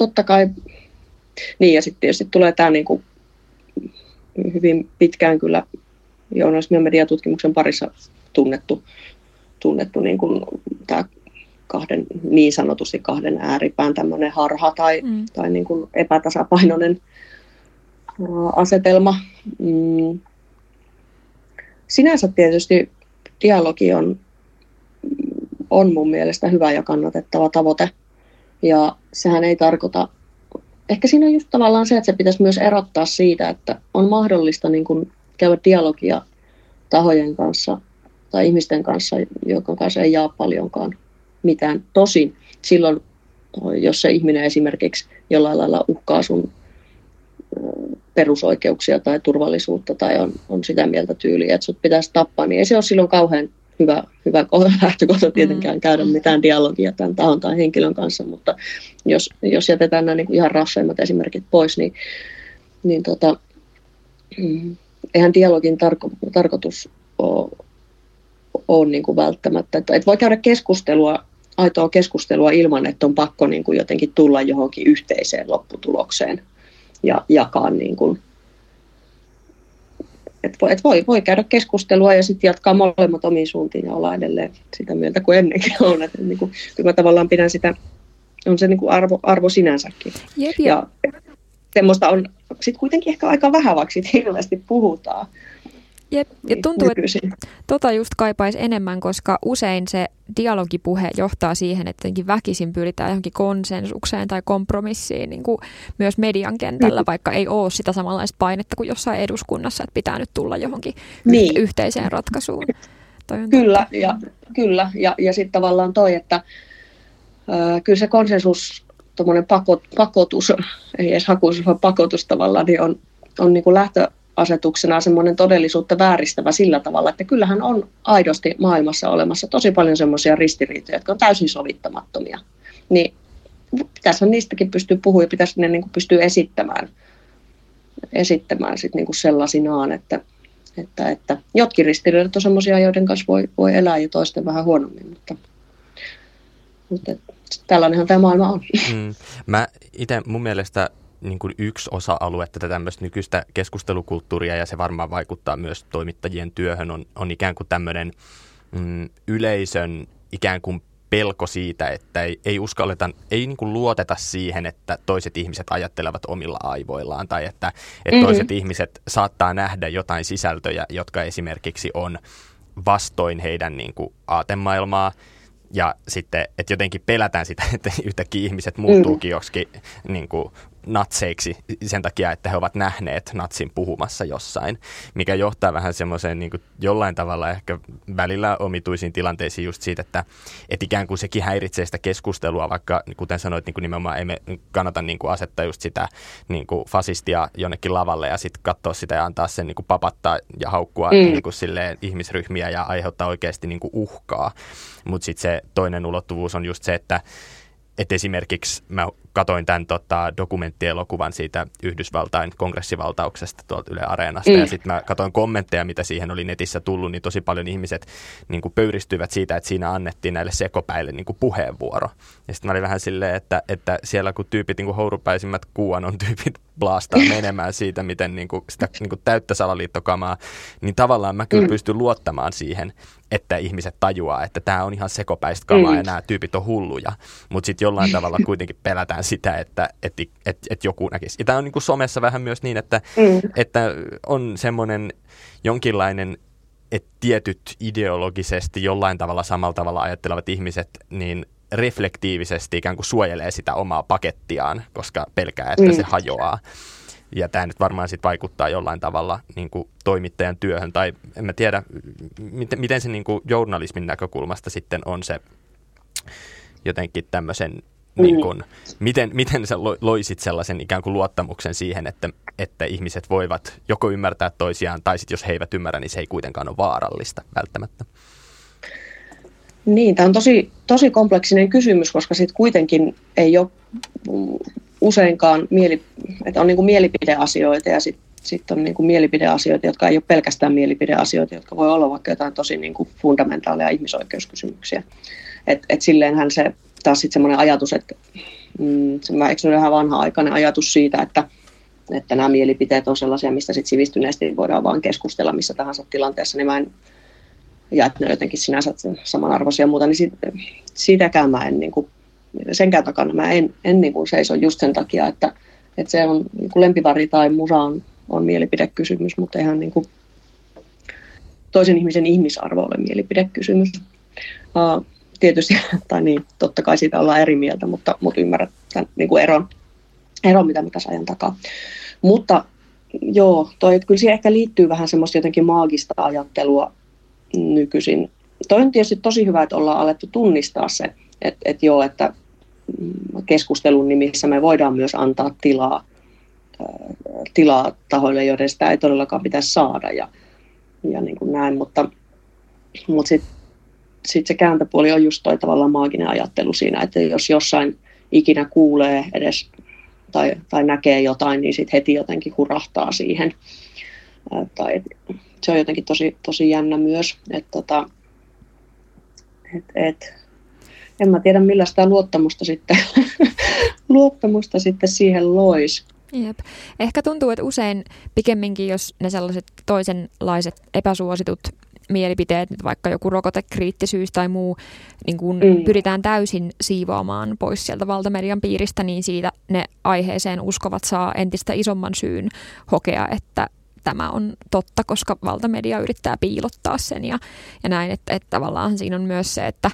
totta kai, niin ja sitten tietysti tulee tämä niin kuin hyvin pitkään kyllä journalismin ja mediatutkimuksen parissa tunnettu, tunnettu niin kuin tämä kahden, niin sanotusti kahden ääripään tämmöinen harha tai, mm. tai niin kuin epätasapainoinen asetelma. Mm. Sinänsä tietysti dialogi on, on mun mielestä hyvä ja kannatettava tavoite. Ja sehän ei tarkoita, ehkä siinä on just tavallaan se, että se pitäisi myös erottaa siitä, että on mahdollista niin kuin käydä dialogia tahojen kanssa tai ihmisten kanssa, joka kanssa ei jaa paljonkaan mitään. Tosin silloin, jos se ihminen esimerkiksi jollain lailla uhkaa sun perusoikeuksia tai turvallisuutta tai on, on sitä mieltä tyyliä, että sut pitäisi tappaa, niin ei se ole silloin kauhean hyvä, hyvä [LAUGHS] lähtökohta tietenkään mm. käydä mitään dialogia tämän tahon tai henkilön kanssa, mutta jos, jos jätetään nämä niin kuin ihan rasseimmat esimerkit pois, niin, niin tota, mm, eihän dialogin tarko, tarkoitus ole, ole niin kuin välttämättä. Että, että voi käydä keskustelua, aitoa keskustelua ilman, että on pakko niin kuin jotenkin tulla johonkin yhteiseen lopputulokseen ja jakaa niin kuin, et voi, et voi, voi käydä keskustelua ja sitten jatkaa molemmat omiin suuntiin ja olla edelleen sitä mieltä kuin ennenkin [LAUGHS] on. Et niin kuin, kyllä mä tavallaan pidän sitä, on se niin kuin arvo, arvo sinänsäkin. Jep, ja semmoista on sitten kuitenkin ehkä aika vähän, vaikka siitä hirveästi puhutaan. Jep, ja niin, tuntuu, että tota just kaipaisi enemmän, koska usein se dialogipuhe johtaa siihen, että jotenkin väkisin pyritään johonkin konsensukseen tai kompromissiin niin kuin myös median kentällä, mm. vaikka ei ole sitä samanlaista painetta kuin jossain eduskunnassa, että pitää nyt tulla johonkin niin. yhteiseen ratkaisuun. Kyllä, ja, kyllä, ja, ja sitten tavallaan toi, että äh, kyllä se konsensus tuommoinen pakot, pakotus, ei edes hakuisuus, vaan pakotus tavallaan, niin on, on niin kuin lähtöasetuksena semmoinen todellisuutta vääristävä sillä tavalla, että kyllähän on aidosti maailmassa olemassa tosi paljon semmoisia ristiriitoja, jotka on täysin sovittamattomia. Niin pitäisi niistäkin pystyä puhumaan ja pitäisi ne niin kuin pystyä esittämään, esittämään sit niin kuin sellaisinaan, että, että, että jotkin ristiriidat on semmoisia, joiden kanssa voi, voi elää ja toisten vähän huonommin, mutta, mutta tällainenhan tämä maailma on. Mm. Mä itse mun mielestä niin kuin yksi osa-alue tätä tämmöistä nykyistä keskustelukulttuuria ja se varmaan vaikuttaa myös toimittajien työhön on, on ikään kuin tämmöinen mm, yleisön ikään kuin pelko siitä, että ei, ei uskalleta, ei niin kuin luoteta siihen, että toiset ihmiset ajattelevat omilla aivoillaan tai että, että mm-hmm. toiset ihmiset saattaa nähdä jotain sisältöjä, jotka esimerkiksi on vastoin heidän niin kuin aatemaailmaa ja sitten, että jotenkin pelätään sitä, [LAUGHS] että yhtäkkiä ihmiset muuttuukin mm. joksikin niin kuin, natseiksi sen takia, että he ovat nähneet natsin puhumassa jossain, mikä johtaa vähän semmoiseen niin kuin jollain tavalla ehkä välillä omituisiin tilanteisiin just siitä, että, että ikään kuin sekin häiritsee sitä keskustelua, vaikka kuten sanoit, niin kuin nimenomaan ei me kannata niin kuin asettaa just sitä niin kuin fasistia jonnekin lavalle ja sitten katsoa sitä ja antaa sen niin kuin papattaa ja haukkua mm. niin kuin silleen, ihmisryhmiä ja aiheuttaa oikeasti niin kuin uhkaa. Mutta sitten se toinen ulottuvuus on just se, että että esimerkiksi mä katoin tämän tota, dokumenttielokuvan siitä Yhdysvaltain kongressivaltauksesta tuolta Yle Areenasta, mm. ja sitten mä katoin kommentteja, mitä siihen oli netissä tullut, niin tosi paljon ihmiset niin kuin pöyristyivät siitä, että siinä annettiin näille sekopäille niin kuin puheenvuoro. Ja sitten mä olin vähän silleen, että, että siellä kun tyypit, niin kuin hourupäisimmät kuuanon tyypit blastaa [LAUGHS] menemään siitä, miten niin kuin sitä niin kuin täyttä salaliittokamaa, niin tavallaan mä kyllä mm. pystyn luottamaan siihen, että ihmiset tajuaa, että tämä on ihan sekopäistä kamaa mm. ja nämä tyypit on hulluja. Mutta sitten jollain tavalla [LAUGHS] kuitenkin pelätään sitä, että et, et, et joku näkisi. Ja tämä on niin kuin somessa vähän myös niin, että, mm. että on semmoinen jonkinlainen että tietyt ideologisesti jollain tavalla samalla tavalla ajattelevat ihmiset, niin reflektiivisesti ikään kuin suojelee sitä omaa pakettiaan, koska pelkää, että mm. se hajoaa. Ja tämä nyt varmaan sitten vaikuttaa jollain tavalla niin kuin toimittajan työhön, tai en mä tiedä, miten, miten se niin kuin journalismin näkökulmasta sitten on se jotenkin tämmöisen, mm. niin kuin, miten, miten sä loisit sellaisen ikään kuin luottamuksen siihen, että, että ihmiset voivat joko ymmärtää toisiaan, tai sitten jos he eivät ymmärrä, niin se ei kuitenkaan ole vaarallista välttämättä. Niin, tämä on tosi, tosi kompleksinen kysymys, koska sitten kuitenkin ei ole useinkaan mieli, että on niin kuin mielipideasioita ja sitten sit on niin kuin mielipideasioita, jotka ei ole pelkästään mielipideasioita, jotka voi olla vaikka jotain tosi niin kuin fundamentaaleja ihmisoikeuskysymyksiä. Et, et silleenhän se taas sitten semmoinen ajatus, että mm, eikö se ole ihan vanha-aikainen ajatus siitä, että, että nämä mielipiteet on sellaisia, mistä sitten sivistyneesti voidaan vaan keskustella missä tahansa tilanteessa, niin mä en, ja että ne on jotenkin sinänsä samanarvoisia ja muuta, niin siitä, siitäkään mä en niin kuin senkään takana mä en, en niin kuin seiso just sen takia, että, että se on niin kuin lempivari tai musa on, on mielipidekysymys, mutta ihan niin kuin toisen ihmisen ihmisarvo ole mielipidekysymys. Uh, tietysti, [LAUGHS] tai niin, totta kai siitä ollaan eri mieltä, mutta, mutta ymmärrät tämän niin kuin eron, eron, mitä mä tässä ajan takaa. Mutta joo, toi, että kyllä siihen ehkä liittyy vähän semmoista jotenkin maagista ajattelua nykyisin. Toi on tietysti tosi hyvä, että ollaan alettu tunnistaa se, että et joo, että keskustelun nimissä me voidaan myös antaa tilaa, tilaa tahoille, joiden sitä ei todellakaan pitäisi saada ja, ja niin kuin näin, mutta, mutta sitten sit se kääntöpuoli on just toi tavallaan maaginen ajattelu siinä, että jos jossain ikinä kuulee edes tai, tai näkee jotain, niin sitten heti jotenkin hurahtaa siihen. tai se on jotenkin tosi, tosi jännä myös, että tota, et, et, en mä tiedä millä sitä luottamusta sitten, [LAUGHS] luottamusta sitten siihen lois. Jep. Ehkä tuntuu, että usein pikemminkin, jos ne sellaiset toisenlaiset epäsuositut mielipiteet, vaikka joku rokotekriittisyys tai muu, niin kun mm. pyritään täysin siivoamaan pois sieltä valtamedian piiristä, niin siitä ne aiheeseen uskovat saa entistä isomman syyn hokea, että tämä on totta, koska valtamedia yrittää piilottaa sen ja, ja näin, että, että tavallaan siinä on myös se, että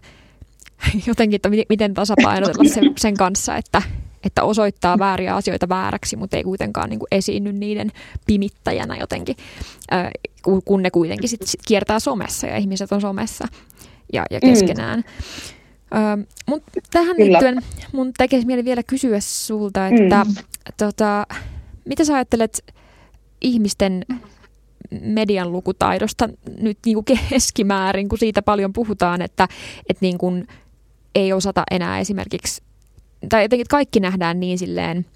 [LAUGHS] jotenkin, että miten tasapainotella sen, [LAUGHS] sen kanssa, että, että osoittaa vääriä asioita vääräksi, mutta ei kuitenkaan niin kuin esiinny niiden pimittäjänä jotenkin, kun ne kuitenkin sit, sit kiertää somessa ja ihmiset on somessa ja, ja mm. keskenään. Mm. mutta tähän Kyllä. liittyen mun tekisi mieli vielä kysyä sulta, että mm. tota, mitä sä ajattelet ihmisten median lukutaidosta nyt niin kuin keskimäärin, kun siitä paljon puhutaan, että, että niin kuin ei osata enää esimerkiksi, tai jotenkin kaikki nähdään niin silleen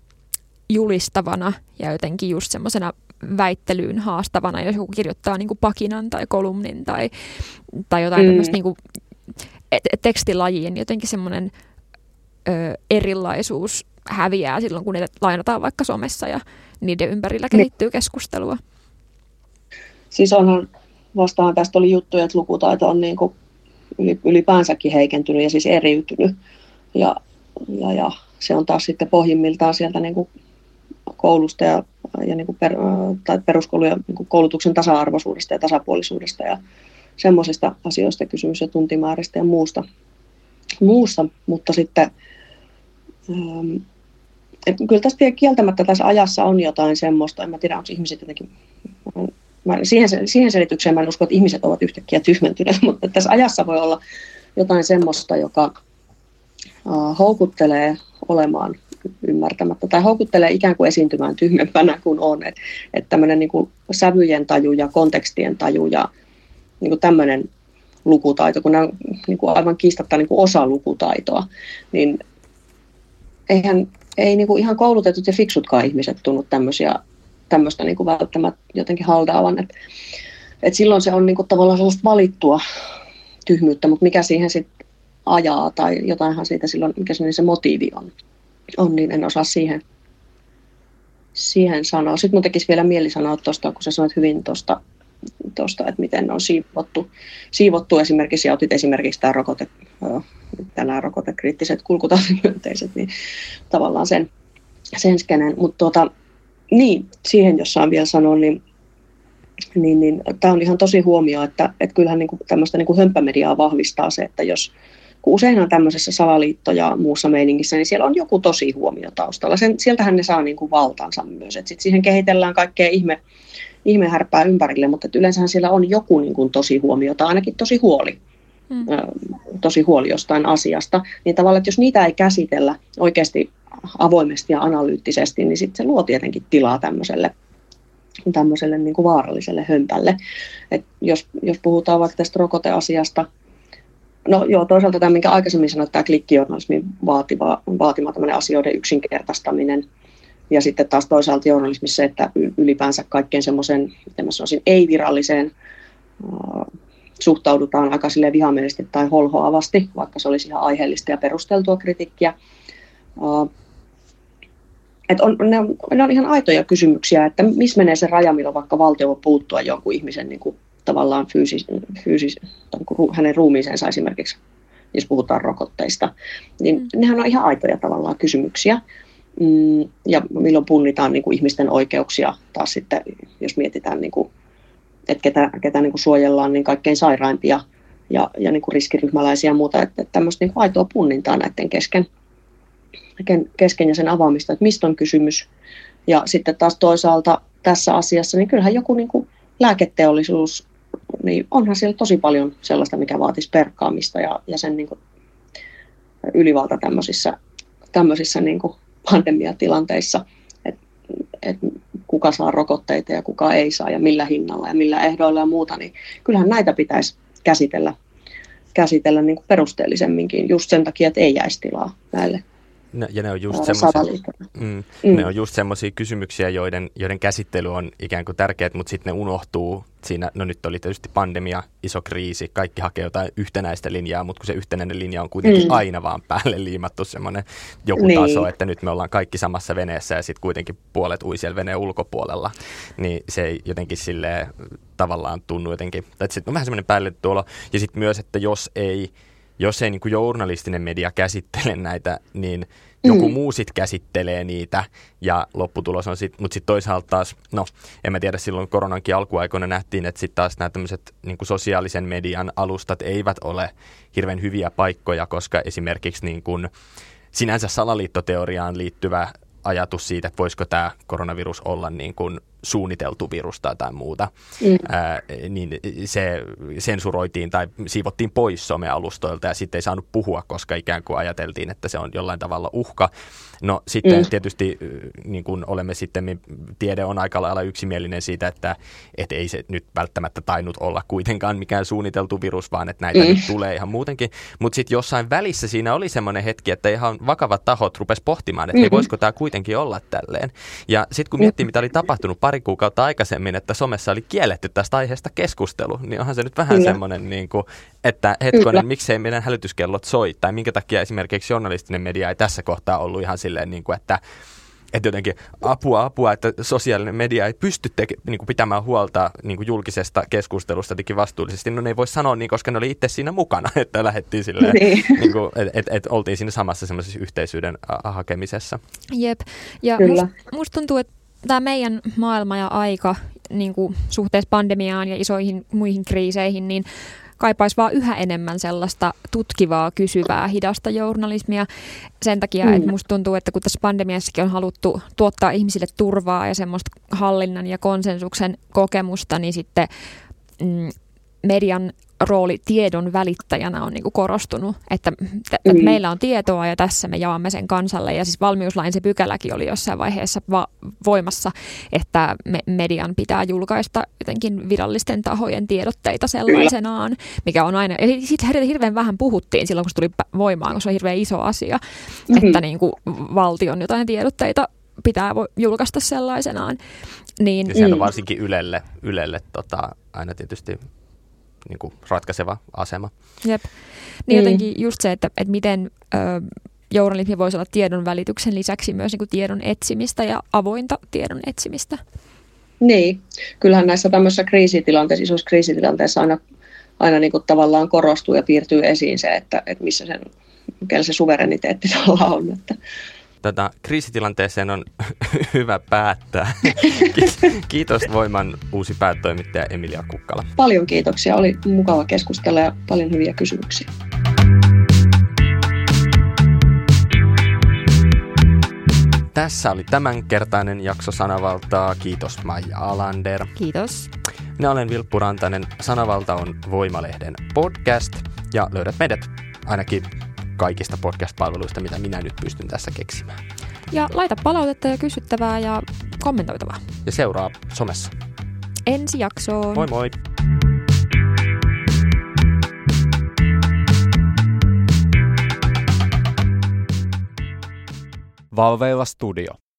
julistavana ja jotenkin just semmoisena väittelyyn haastavana, jos joku kirjoittaa niin kuin pakinan tai kolumnin tai, tai jotain mm. tämmöistä niin kuin, et, tekstilajien jotenkin semmoinen ö, erilaisuus häviää silloin, kun ne lainataan vaikka somessa ja niiden ympärillä niin. kehittyy keskustelua. Siis onhan, vastaan tästä oli juttuja, että lukutaito on niin kuin ylipäänsäkin heikentynyt ja siis eriytynyt. Ja, ja, ja se on taas sitten pohjimmiltaan sieltä niin kuin koulusta ja, ja niin kuin per, tai peruskoulu ja niin kuin koulutuksen tasa-arvoisuudesta ja tasapuolisuudesta ja semmoisista asioista kysymys ja tuntimääristä ja muusta. muusta. Mutta sitten ähm, kyllä tässä kieltämättä tässä ajassa on jotain semmoista, en mä tiedä, onko ihmiset jotenkin mä, siihen, siihen selitykseen mä en usko, että ihmiset ovat yhtäkkiä tyhmentyneet, [LAUGHS] mutta tässä ajassa voi olla jotain semmoista, joka uh, houkuttelee olemaan ymmärtämättä tai houkuttelee ikään kuin esiintymään tyhmempänä kuin on. Että et tämmöinen niin sävyjen taju ja kontekstien taju ja niin kuin tämmöinen lukutaito, kun nämä niin kuin aivan kiistatta niin kuin osa lukutaitoa, niin eihän, ei niin kuin ihan koulutetut ja fiksutkaan ihmiset tunnu tämmöisiä tämmöistä niin kuin välttämättä jotenkin haldaavan. Et, et silloin se on niin kuin tavallaan sellaista valittua tyhmyyttä, mutta mikä siihen sitten ajaa tai jotainhan siitä silloin, mikä se, niin se motiivi on, on, niin en osaa siihen, siihen sanoa. Sitten mun tekisi vielä mieli sanoa tuosta, kun sä sanoit hyvin tuosta tuosta, että miten on siivottu, siivottu esimerkiksi, ja otit esimerkiksi tämä rokote, nämä rokotekriittiset kulkutautimyönteiset, niin tavallaan sen, sen skenen. Mutta tuota, niin, siihen jos saan vielä sanoa, niin niin, niin tämä on ihan tosi huomio, että, että kyllähän niin kuin tämmöistä niin kuin hömppämediaa vahvistaa se, että jos kun usein on tämmöisessä salaliitto- ja muussa meiningissä, niin siellä on joku tosi huomio taustalla. Sen, sieltähän ne saa niin kuin valtansa myös. Et sit siihen kehitellään kaikkea ihme, ihmehärpää ympärille, mutta yleensähän siellä on joku niin kuin tosi huomio tai ainakin tosi huoli. Mm. tosi huoli jostain asiasta, niin tavallaan, että jos niitä ei käsitellä oikeasti avoimesti ja analyyttisesti, niin sitten se luo tietenkin tilaa tämmöiselle tämmöiselle niin kuin vaaralliselle hömpälle. Et jos, jos puhutaan vaikka tästä rokoteasiasta, no joo, toisaalta tämä, minkä aikaisemmin sanoin, tämä klikkijournalismin vaativa, vaatima asioiden yksinkertaistaminen, ja sitten taas toisaalta journalismissa että ylipäänsä kaikkeen semmoisen, miten mä sanoisin, ei-viralliseen uh, suhtaudutaan aika sille vihamielisesti tai holhoavasti, vaikka se olisi ihan aiheellista ja perusteltua kritiikkiä. Et on, ne, on, ne on ihan aitoja kysymyksiä, että missä menee se raja, milloin vaikka valtio voi puuttua jonkun ihmisen niin kuin, tavallaan fyysis, fyysis, hänen ruumiiseensa esimerkiksi, jos puhutaan rokotteista. Niin mm. nehän on ihan aitoja tavallaan kysymyksiä. Mm, ja milloin punnitaan niin kuin ihmisten oikeuksia taas sitten, jos mietitään, niin kuin, että ketä, ketä niin kuin suojellaan, niin kaikkein sairaimpia ja, ja niin kuin riskiryhmäläisiä ja muuta, että, että tämmöistä niin kuin aitoa punnintaa näiden kesken kesken ja sen avaamista, että mistä on kysymys. Ja sitten taas toisaalta tässä asiassa, niin kyllähän joku niin kuin lääketeollisuus, niin onhan siellä tosi paljon sellaista, mikä vaatisi perkkaamista ja, ja sen niin kuin ylivalta tämmöisissä, tämmöisissä niin kuin pandemiatilanteissa, että et kuka saa rokotteita ja kuka ei saa ja millä hinnalla ja millä ehdoilla ja muuta, niin kyllähän näitä pitäisi käsitellä, käsitellä niin kuin perusteellisemminkin just sen takia, että ei jäisi tilaa näille No, ja ne on just semmoisia, mm, mm. ne on just semmoisia kysymyksiä, joiden, joiden käsittely on ikään kuin tärkeät, mutta sitten ne unohtuu siinä, no nyt oli tietysti pandemia, iso kriisi, kaikki hakee jotain yhtenäistä linjaa, mutta kun se yhtenäinen linja on kuitenkin mm. aina vaan päälle liimattu semmoinen joku niin. taso, että nyt me ollaan kaikki samassa veneessä ja sitten kuitenkin puolet ui siellä veneen ulkopuolella, niin se ei jotenkin sille tavallaan tunnu jotenkin, että sitten on vähän semmoinen päälle tuolla, ja sitten myös, että jos ei, jos ei niin kuin journalistinen media käsittele näitä, niin joku mm. muu sitten käsittelee niitä ja lopputulos on sitten, mutta sitten toisaalta taas, no en mä tiedä, silloin koronankin alkuaikoina nähtiin, että sitten taas nämä tämmöiset niin sosiaalisen median alustat eivät ole hirveän hyviä paikkoja, koska esimerkiksi niin kuin sinänsä salaliittoteoriaan liittyvä ajatus siitä, että voisiko tämä koronavirus olla niin kuin suunniteltu virus tai jotain muuta, mm. ää, niin se sensuroitiin tai siivottiin pois somealustoilta ja sitten ei saanut puhua, koska ikään kuin ajateltiin, että se on jollain tavalla uhka. No sitten mm. tietysti niin kuin olemme sitten, tiede on aika lailla yksimielinen siitä, että, että ei se nyt välttämättä tainnut olla kuitenkaan mikään suunniteltu virus, vaan että näitä mm. nyt tulee ihan muutenkin. Mutta sitten jossain välissä siinä oli semmoinen hetki, että ihan vakavat tahot rupes pohtimaan, että mm-hmm. voisiko tämä kuitenkin olla tälleen. Ja sitten kun miettii, mitä oli tapahtunut pari kuukautta aikaisemmin, että somessa oli kielletty tästä aiheesta keskustelu, niin onhan se nyt vähän Kyllä. semmoinen, niin kuin, että hetkonen, miksei meidän hälytyskellot soi, tai minkä takia esimerkiksi journalistinen media ei tässä kohtaa ollut ihan silleen, niin kuin, että että jotenkin apua, apua, että sosiaalinen media ei pysty teke, niin kuin pitämään huolta niin kuin julkisesta keskustelusta jotenkin vastuullisesti. No ne ei voi sanoa niin, koska ne oli itse siinä mukana, [LAUGHS] että lähdettiin silleen, niin. niin kuin, että et, et oltiin siinä samassa semmoisessa yhteisyyden hakemisessa. Jep, ja musta must tuntuu, että tämä meidän maailma ja aika niin kuin suhteessa pandemiaan ja isoihin muihin kriiseihin, niin kaipaisi vaan yhä enemmän sellaista tutkivaa, kysyvää, hidasta journalismia. Sen takia, mm. että musta tuntuu, että kun tässä pandemiassakin on haluttu tuottaa ihmisille turvaa ja semmoista hallinnan ja konsensuksen kokemusta, niin sitten mm, median rooli tiedon välittäjänä on niin kuin korostunut, että, että mm. meillä on tietoa ja tässä me jaamme sen kansalle. Ja siis valmiuslain se pykäläkin oli jossain vaiheessa va- voimassa, että me, median pitää julkaista jotenkin virallisten tahojen tiedotteita sellaisenaan, Kyllä. mikä on aina, eli siitä hirveän vähän puhuttiin silloin, kun se tuli voimaan, koska se on hirveän iso asia, mm-hmm. että niin kuin valtion jotain tiedotteita pitää julkaista sellaisenaan. Niin, ja sehän on mm. varsinkin Ylelle, ylelle tota, aina tietysti niin kuin ratkaiseva asema. Jep. Niin mm. jotenkin just se, että, että miten ö, journalismi voisi olla tiedon välityksen lisäksi myös niin kuin tiedon etsimistä ja avointa tiedon etsimistä. Niin, kyllähän näissä tämmöisissä kriisitilanteissa, isoissa kriisitilanteissa aina, aina niin kuin tavallaan korostuu ja piirtyy esiin se, että, että missä sen, mikä se suvereniteetti [LAUGHS] tuolla on. Että. Tätä kriisitilanteeseen on [LAUGHS] hyvä päättää. [LAUGHS] Kiitos Voiman uusi päätoimittaja Emilia Kukkala. Paljon kiitoksia, oli mukava keskustella ja paljon hyviä kysymyksiä. Tässä oli tämänkertainen jakso Sanavaltaa. Kiitos Maija Alander. Kiitos. Minä olen Vilppu Rantanen. Sanavalta on Voimalehden podcast ja löydät meidät ainakin kaikista podcast-palveluista, mitä minä nyt pystyn tässä keksimään. Ja laita palautetta ja kysyttävää ja kommentoitavaa. Ja seuraa somessa. Ensi jaksoon. Moi moi! Valveilla Studio.